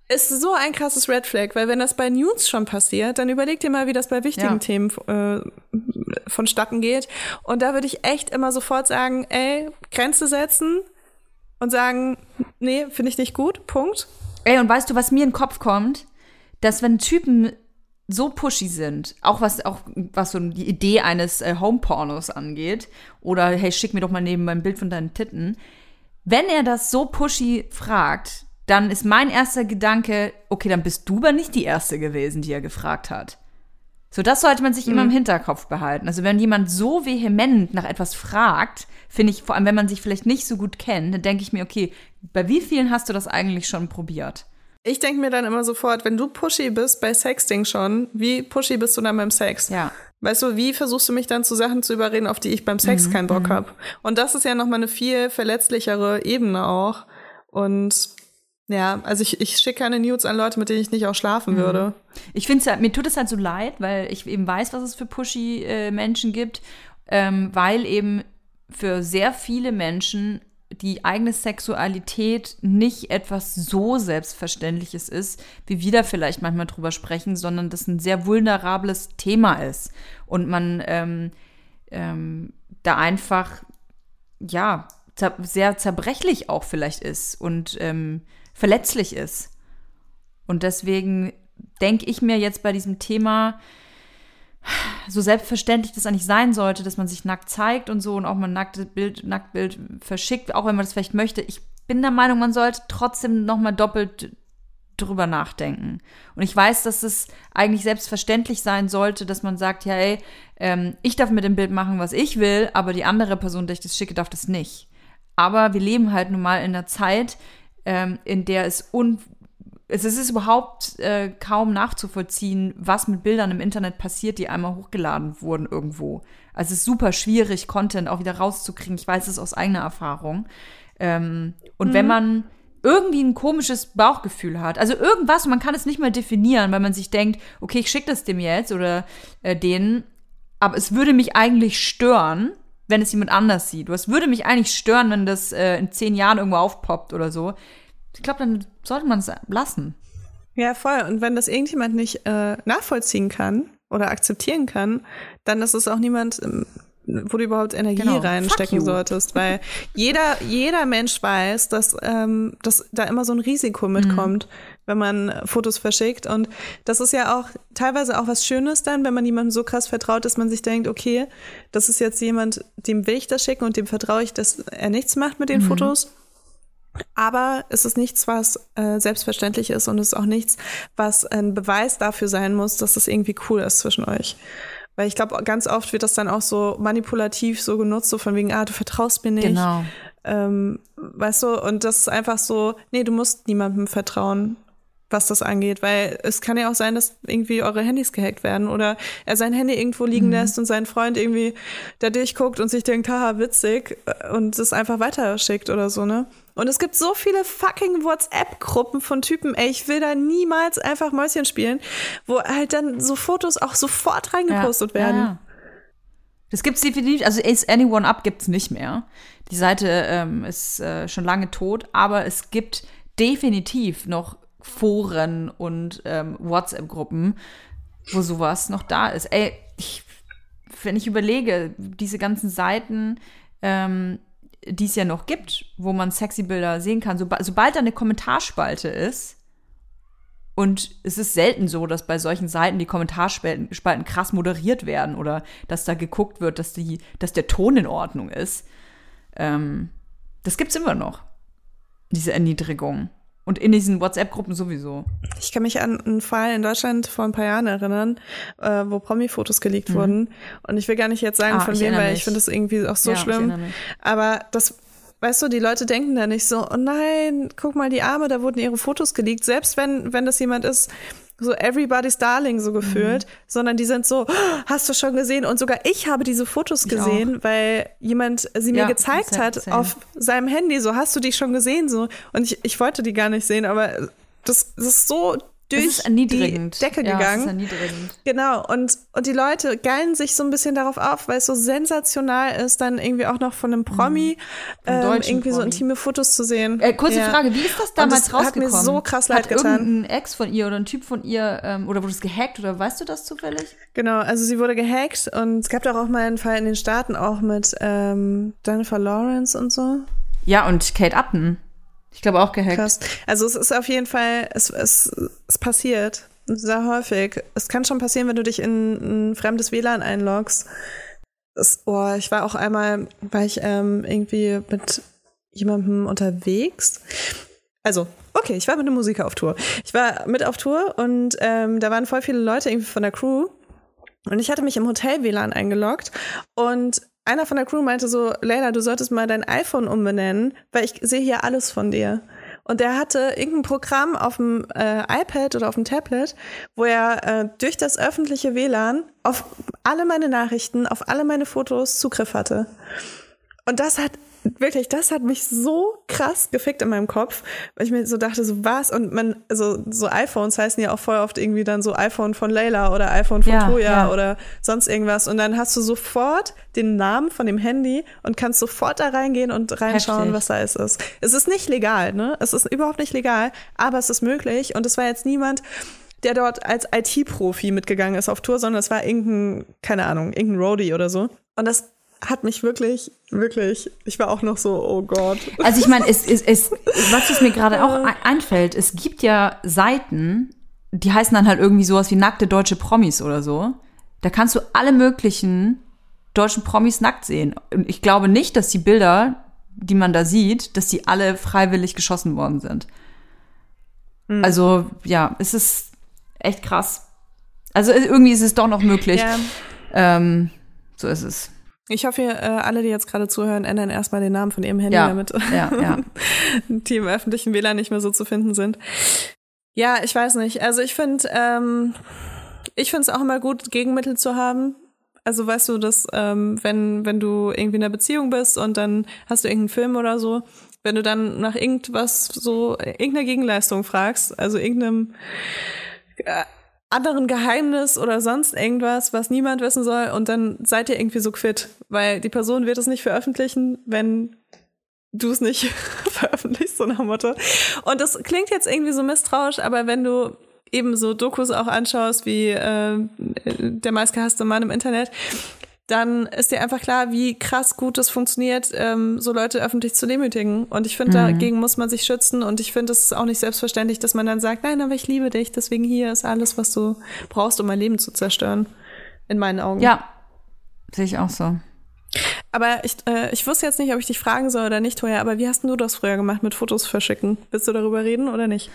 Ist so ein krasses Red Flag, weil wenn das bei News schon passiert, dann überleg dir mal, wie das bei wichtigen ja. Themen äh, vonstatten geht. Und da würde ich echt immer sofort sagen, ey, Grenze setzen, und sagen, nee, finde ich nicht gut, Punkt. Ey, und weißt du, was mir in den Kopf kommt? Dass wenn Typen so pushy sind, auch was auch was so die Idee eines äh, Home-Pornos angeht, oder hey, schick mir doch mal neben mein Bild von deinen Titten, wenn er das so pushy fragt, dann ist mein erster Gedanke, okay, dann bist du aber nicht die Erste gewesen, die er gefragt hat. So, das sollte man sich mhm. immer im Hinterkopf behalten. Also, wenn jemand so vehement nach etwas fragt, finde ich, vor allem, wenn man sich vielleicht nicht so gut kennt, dann denke ich mir, okay, bei wie vielen hast du das eigentlich schon probiert? Ich denke mir dann immer sofort, wenn du pushy bist bei Sexting schon, wie pushy bist du dann beim Sex? Ja. Weißt du, wie versuchst du mich dann zu Sachen zu überreden, auf die ich beim Sex mhm. keinen Bock mhm. habe? Und das ist ja nochmal eine viel verletzlichere Ebene auch. Und ja, also ich, ich schicke keine Nudes an Leute, mit denen ich nicht auch schlafen mhm. würde. Ich finde halt, mir tut es halt so leid, weil ich eben weiß, was es für pushy äh, Menschen gibt, ähm, weil eben für sehr viele Menschen die eigene Sexualität nicht etwas so Selbstverständliches ist, wie wir da vielleicht manchmal drüber sprechen, sondern das ein sehr vulnerables Thema ist und man ähm, ähm, da einfach ja zer sehr zerbrechlich auch vielleicht ist und ähm, verletzlich ist. Und deswegen denke ich mir jetzt bei diesem Thema, so selbstverständlich das eigentlich sein sollte, dass man sich nackt zeigt und so und auch mal ein nacktes Bild, Nacktbild verschickt, auch wenn man das vielleicht möchte. Ich bin der Meinung, man sollte trotzdem nochmal doppelt drüber nachdenken. Und ich weiß, dass es eigentlich selbstverständlich sein sollte, dass man sagt, ja, ey, ähm, ich darf mit dem Bild machen, was ich will, aber die andere Person, der ich das schicke, darf das nicht. Aber wir leben halt nun mal in einer Zeit, ähm, in der es un es ist überhaupt äh, kaum nachzuvollziehen, was mit Bildern im Internet passiert, die einmal hochgeladen wurden irgendwo. Also es ist super schwierig, Content auch wieder rauszukriegen. Ich weiß es aus eigener Erfahrung. Ähm, und mhm. wenn man irgendwie ein komisches Bauchgefühl hat, also irgendwas, man kann es nicht mal definieren, weil man sich denkt, okay, ich schicke das dem jetzt oder äh, denen, aber es würde mich eigentlich stören, wenn es jemand anders sieht. Es würde mich eigentlich stören, wenn das äh, in zehn Jahren irgendwo aufpoppt oder so. Ich glaube, dann sollte man es lassen. Ja, voll. Und wenn das irgendjemand nicht äh, nachvollziehen kann oder akzeptieren kann, dann ist es auch niemand, ähm, wo du überhaupt Energie genau. reinstecken solltest. Weil <laughs> jeder, jeder Mensch weiß, dass, ähm, dass da immer so ein Risiko mitkommt, mhm. Wenn man Fotos verschickt. Und das ist ja auch teilweise auch was Schönes dann, wenn man jemandem so krass vertraut, dass man sich denkt, okay, das ist jetzt jemand, dem will ich das schicken und dem vertraue ich, dass er nichts macht mit den mhm. Fotos. Aber es ist nichts, was äh, selbstverständlich ist und es ist auch nichts, was ein Beweis dafür sein muss, dass es irgendwie cool ist zwischen euch. Weil ich glaube, ganz oft wird das dann auch so manipulativ so genutzt, so von wegen, ah, du vertraust mir nicht. Genau. Ähm, weißt du, und das ist einfach so, nee, du musst niemandem vertrauen was das angeht, weil es kann ja auch sein, dass irgendwie eure Handys gehackt werden oder er sein Handy irgendwo liegen mhm. lässt und sein Freund irgendwie da durchguckt und sich denkt, haha, witzig und es einfach weiterschickt oder so, ne? Und es gibt so viele fucking WhatsApp-Gruppen von Typen, ey, ich will da niemals einfach Mäuschen spielen, wo halt dann so Fotos auch sofort reingepostet ja, werden. Ja, ja. Das gibt's definitiv, also Is Anyone Up gibt's nicht mehr. Die Seite ähm, ist äh, schon lange tot, aber es gibt definitiv noch Foren und ähm, WhatsApp-Gruppen, wo sowas noch da ist. Ey, ich, wenn ich überlege, diese ganzen Seiten, ähm, die es ja noch gibt, wo man sexy Bilder sehen kann, soba sobald da eine Kommentarspalte ist, und es ist selten so, dass bei solchen Seiten die Kommentarspalten krass moderiert werden oder dass da geguckt wird, dass, die, dass der Ton in Ordnung ist. Ähm, das gibt's immer noch, diese Erniedrigung. Und in diesen WhatsApp-Gruppen sowieso. Ich kann mich an einen Fall in Deutschland vor ein paar Jahren erinnern, äh, wo Promi-Fotos geleakt mhm. wurden. Und ich will gar nicht jetzt sagen, ah, von wem, weil ich finde das irgendwie auch so ja, schlimm. Aber das weißt du, die Leute denken da nicht so, oh nein, guck mal die Arme, da wurden ihre Fotos geleakt. Selbst wenn, wenn das jemand ist, so everybody's darling so gefühlt, mhm. sondern die sind so, oh, hast du schon gesehen? Und sogar ich habe diese Fotos ich gesehen, auch. weil jemand sie mir ja, gezeigt hat same. auf seinem Handy, so hast du die schon gesehen so. Und ich, ich wollte die gar nicht sehen, aber das, das ist so durch die Decke ja, gegangen. Genau, und, und die Leute geilen sich so ein bisschen darauf auf, weil es so sensational ist, dann irgendwie auch noch von einem Promi mhm. ähm, irgendwie Promi. so intime Fotos zu sehen. Äh, kurze ja. Frage, wie ist das damals das rausgekommen? Hat mir so krass leid hat getan. ein Ex von ihr oder ein Typ von ihr, ähm, oder wurde es gehackt oder weißt du das zufällig? Genau, also sie wurde gehackt und es gab doch auch mal einen Fall in den Staaten auch mit ähm, Jennifer Lawrence und so. Ja, und Kate Upton. Ich glaube auch gehackt. Krass. Also es ist auf jeden Fall, es, es, es passiert sehr häufig. Es kann schon passieren, wenn du dich in ein fremdes WLAN einloggst. Das, oh, ich war auch einmal, war ich ähm, irgendwie mit jemandem unterwegs. Also, Okay, ich war mit einem Musiker auf Tour. Ich war mit auf Tour und ähm, da waren voll viele Leute irgendwie von der Crew. Und ich hatte mich im Hotel WLAN eingeloggt und einer von der Crew meinte so, Leila, du solltest mal dein iPhone umbenennen, weil ich sehe hier alles von dir. Und der hatte irgendein Programm auf dem äh, iPad oder auf dem Tablet, wo er äh, durch das öffentliche WLAN auf alle meine Nachrichten, auf alle meine Fotos Zugriff hatte. Und das hat wirklich, das hat mich so krass gefickt in meinem Kopf, weil ich mir so dachte, so was? Und man, also so iPhones heißen ja auch voll oft irgendwie dann so iPhone von Layla oder iPhone von Ja, Toya ja. oder sonst irgendwas. Und dann hast du sofort den Namen von dem Handy und kannst sofort da reingehen und reinschauen, Heftig. was da ist. Es ist nicht legal, ne? Es ist überhaupt nicht legal, aber es ist möglich. Und es war jetzt niemand, der dort als IT-Profi mitgegangen ist auf Tour, sondern es war irgendein, keine Ahnung, irgendein Roadie oder so. Und das hat mich wirklich, wirklich, ich war auch noch so, oh Gott. Also ich meine, es, es, es, <laughs> was es mir gerade auch ein- einfällt, es gibt ja Seiten, die heißen dann halt irgendwie sowas wie nackte deutsche Promis oder so. Da kannst du alle möglichen deutschen Promis nackt sehen. Und ich glaube nicht, dass die Bilder, die man da sieht, dass die alle freiwillig geschossen worden sind. Also ja, es ist echt krass. Also irgendwie ist es doch noch möglich. Ja. Ähm, so ist es. Ich hoffe, äh, alle, die jetzt gerade zuhören, ändern erstmal den Namen von ihrem Handy, Ja, damit ja, ja. <laughs> die im öffentlichen WLAN nicht mehr so zu finden sind. Ja, ich weiß nicht. Also ich finde, ähm, ich finde es auch immer gut, Gegenmittel zu haben. Also weißt du, dass ähm, wenn wenn du irgendwie in einer Beziehung bist und dann hast du irgendeinen Film oder so, wenn du dann nach irgendwas so irgendeiner Gegenleistung fragst, also irgendeinem äh, anderen Geheimnis oder sonst irgendwas, was niemand wissen soll, und dann seid ihr irgendwie so quitt, weil die Person wird es nicht veröffentlichen, wenn du es nicht <laughs> veröffentlichst, so nach Motto. Und das klingt jetzt irgendwie so misstrauisch, aber wenn du eben so Dokus auch anschaust, wie äh, der meistgehasste Mann im Internet, dann ist dir einfach klar, wie krass gut es funktioniert, ähm, so Leute öffentlich zu demütigen. Und ich finde, dagegen muss man sich schützen. Und ich finde, es ist auch nicht selbstverständlich, dass man dann sagt, nein, aber ich liebe dich, deswegen hier ist alles, was du brauchst, um mein Leben zu zerstören. In meinen Augen. Ja, sehe ich auch so. Aber ich, äh, ich wusste jetzt nicht, ob ich dich fragen soll oder nicht, Toja, aber wie hast denn du das früher gemacht mit Fotos verschicken? Willst du darüber reden oder nicht?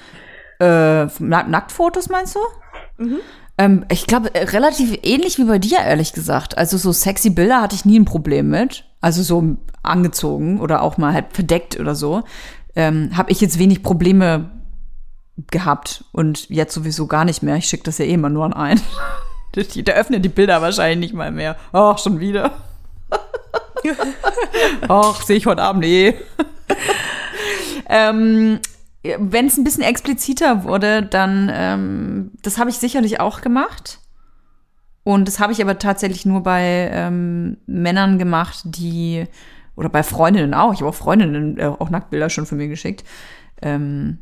Äh, Nack Nacktfotos meinst du? Ähm, ich glaube, äh, relativ ähnlich wie bei dir, ehrlich gesagt. Also so sexy Bilder hatte ich nie ein Problem mit. Also so angezogen oder auch mal halt verdeckt oder so. Ähm, habe ich jetzt wenig Probleme gehabt und jetzt sowieso gar nicht mehr. Ich schicke das ja eh immer nur an einen. <laughs> Der öffnet die Bilder wahrscheinlich nicht mal mehr. Ach, schon wieder. <laughs> Ach, sehe ich heute Abend eh. <laughs> ähm, wenn es ein bisschen expliziter wurde, dann, ähm, das habe ich sicherlich auch gemacht. Und das habe ich aber tatsächlich nur bei ähm, Männern gemacht, die, oder bei Freundinnen auch, ich habe auch Freundinnen äh, auch Nacktbilder schon von mir geschickt, ähm,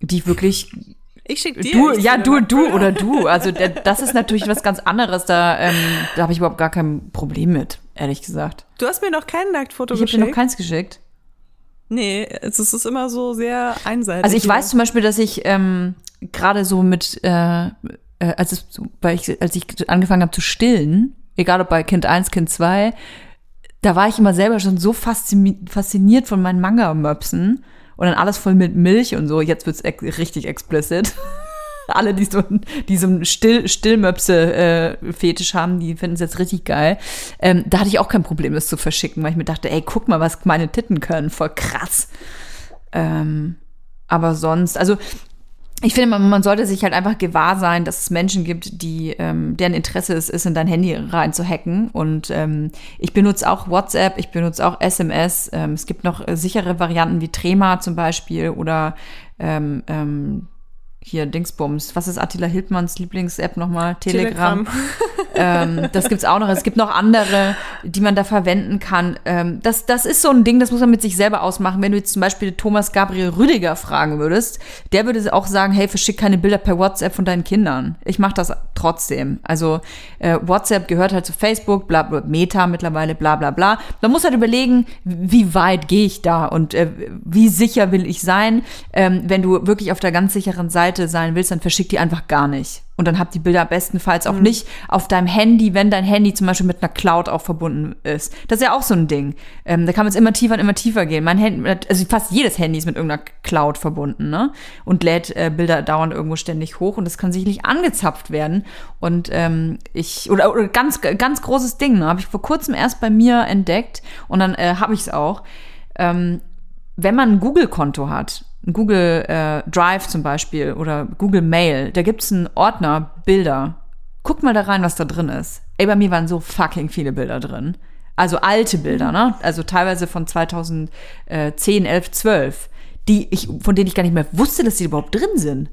die wirklich Ich schicke dir. du, ja, du, du oder du. Also das ist natürlich was ganz anderes. Da, ähm, da habe ich überhaupt gar kein Problem mit, ehrlich gesagt. Du hast mir noch kein Nacktfoto Ich habe dir geschickt. noch keins geschickt. Nee, es ist immer so sehr einseitig. Also ich weiß zum Beispiel, dass ich ähm, gerade so mit, äh, äh, als, es, weil ich, als ich angefangen habe zu stillen, egal ob bei Kind 1, Kind 2, da war ich immer selber schon so faszini fasziniert von meinen Manga-Möpsen und dann alles voll mit Milch und so. Jetzt wird's ex richtig explicit. <laughs> <laughs> Alle, die so, die so einen Still, Stillmöpse-Fetisch haben, die finden es jetzt richtig geil. Ähm, da hatte ich auch kein Problem, das zu verschicken, weil ich mir dachte, ey, guck mal, was meine Titten können. Voll krass. Ähm, aber sonst, also ich finde, man, sollte sich halt einfach gewahr sein, dass es Menschen gibt, die ähm, deren Interesse es ist, in dein Handy rein zu hacken. Und ähm, ich benutze auch WhatsApp, ich benutze auch SMS. Ähm, es gibt noch äh, sichere Varianten wie Trema zum Beispiel oder ähm, ähm, hier Dingsbums. Was ist Attila Hildmanns Lieblings-App nochmal? Telegram. <laughs> ähm, das gibt's auch noch. Es gibt noch andere, die man da verwenden kann. Ähm, das, das ist so ein Ding, das muss man mit sich selber ausmachen. Wenn du jetzt zum Beispiel Thomas Gabriel Rüdiger fragen würdest, der würde auch sagen, hey, verschick keine Bilder per WhatsApp von deinen Kindern. Ich mache das trotzdem. Also äh, WhatsApp gehört halt zu Facebook, bla, bla Meta mittlerweile, bla bla bla. Man muss halt überlegen, wie weit gehe ich da und äh, wie sicher will ich sein. Ähm, wenn du wirklich auf der ganz sicheren Seite Seite sein willst, dann verschick die einfach gar nicht. Und dann habt die Bilder bestenfalls auch mhm. nicht auf deinem Handy, wenn dein Handy zum Beispiel mit einer Cloud auch verbunden ist. Das ist ja auch so ein Ding. Ähm, da kann man es immer tiefer und immer tiefer gehen. Mein Handy, also fast jedes Handy ist mit irgendeiner Cloud verbunden, ne? Und lädt äh, Bilder dauernd irgendwo ständig hoch und das kann sicherlich angezapft werden. Und ähm, ich, oder, oder ganz, ganz großes Ding, ne? Habe ich vor kurzem erst bei mir entdeckt und dann äh, habe ich es auch. Ähm, wenn man ein Google-Konto hat, Google äh, Drive zum Beispiel oder Google Mail, da gibt's einen Ordner Bilder. Guckt mal da rein, was da drin ist. Ey, bei mir waren so fucking viele Bilder drin. Also alte Bilder, ne? Also teilweise von 2010, 11, 12, die ich, von denen ich gar nicht mehr wusste, dass die überhaupt drin sind.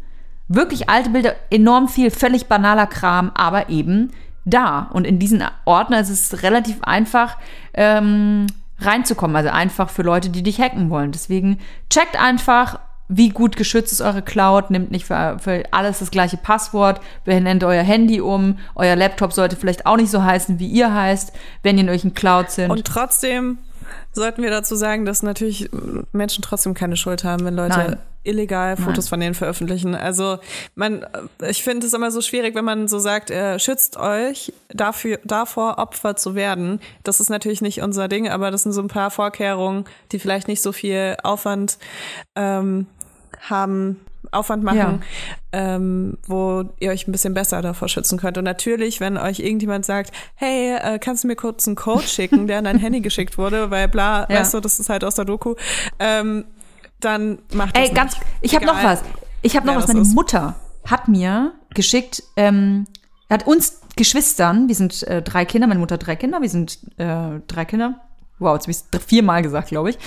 Wirklich alte Bilder, enorm viel, völlig banaler Kram, aber eben da. Und in diesen Ordner ist es relativ einfach, ähm, reinzukommen. Also einfach für Leute, die dich hacken wollen. Deswegen checkt einfach, wie gut geschützt ist eure Cloud, nimmt nicht für, für alles das gleiche Passwort, nennt euer Handy um, euer Laptop sollte vielleicht auch nicht so heißen, wie ihr heißt, wenn ihr in euch in Cloud sind. Und trotzdem sollten wir dazu sagen, dass natürlich Menschen trotzdem keine Schuld haben, wenn Leute Nein. Illegal Fotos Nein. von denen veröffentlichen. Also man, ich finde es immer so schwierig, wenn man so sagt, äh, schützt euch dafür, davor Opfer zu werden. Das ist natürlich nicht unser Ding, aber das sind so ein paar Vorkehrungen, die vielleicht nicht so viel Aufwand ähm, haben, Aufwand machen, ja. ähm, wo ihr euch ein bisschen besser davor schützen könnt. Und natürlich, wenn euch irgendjemand sagt, hey, äh, kannst du mir kurz einen Code schicken, der an dein Handy geschickt wurde, weil bla, ja. weißt du, das ist halt aus der Doku, ähm, dann macht das Ey, ganz, nicht. ich habe noch was. Ich habe noch was. Meine ist. Mutter hat mir geschickt, ähm, hat uns Geschwistern, wir sind äh, drei Kinder, meine Mutter hat drei Kinder, wir sind äh, drei Kinder. Wow, jetzt habe ich es viermal gesagt, glaube ich.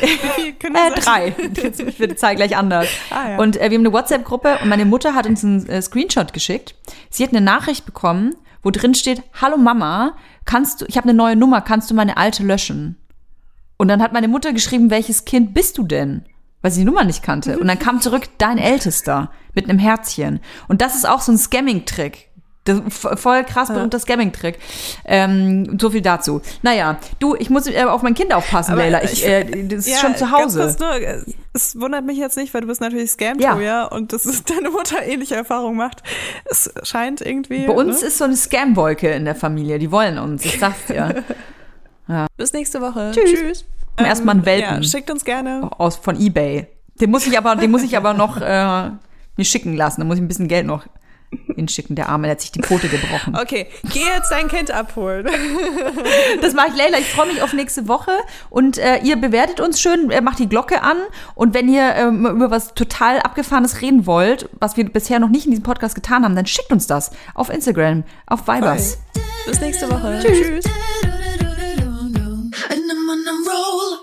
äh, drei. Jetzt wird die Zahl gleich anders. <laughs> Ah, ja. Und äh, wir haben eine WhatsApp-Gruppe und meine Mutter hat uns einen äh, Screenshot geschickt. Sie hat eine Nachricht bekommen, wo drin steht, hallo Mama, kannst du, ich habe eine neue Nummer, kannst du meine alte löschen? Und dann hat meine Mutter geschrieben, welches Kind bist du denn? Weil sie die Nummer nicht kannte. Und dann kam zurück dein Ältester mit einem Herzchen. Und das ist auch so ein Scamming-Trick. Voll krass berühmter Scamming-Trick. Ähm, so viel dazu. Naja, du, ich muss äh, auf mein Kind aufpassen, Aber Leila. Ich, äh, das ist ja, schon zu Hause. Nur, es wundert mich jetzt nicht, weil du bist natürlich scam ja. ja und dass <laughs> deine Mutter ähnliche Erfahrungen macht. Es scheint irgendwie. Bei uns ne? ist so eine Scam-Wolke in der Familie. Die wollen uns. Ich sag's dir. <laughs> Ja. Bis nächste Woche. Tschüss. Tschüss. Ähm, Erstmal einen Welpen. Ja, schickt uns gerne. Aus, von Ebay. Den muss ich aber, den muss ich aber noch äh, mir schicken lassen. Da muss ich ein bisschen Geld noch hinschicken. Der Arme, der hat sich die Pfote gebrochen. Okay, geh jetzt dein Kind abholen. <laughs> das mache ich, Leila. Ich freue mich auf nächste Woche. Und äh, ihr bewertet uns schön, äh, macht die Glocke an. Und wenn ihr ähm, über was total Abgefahrenes reden wollt, was wir bisher noch nicht in diesem Podcast getan haben, dann schickt uns das auf Instagram, auf Vibers. Bis nächste Woche. Tschüss. Tschüss. I'm on a roll.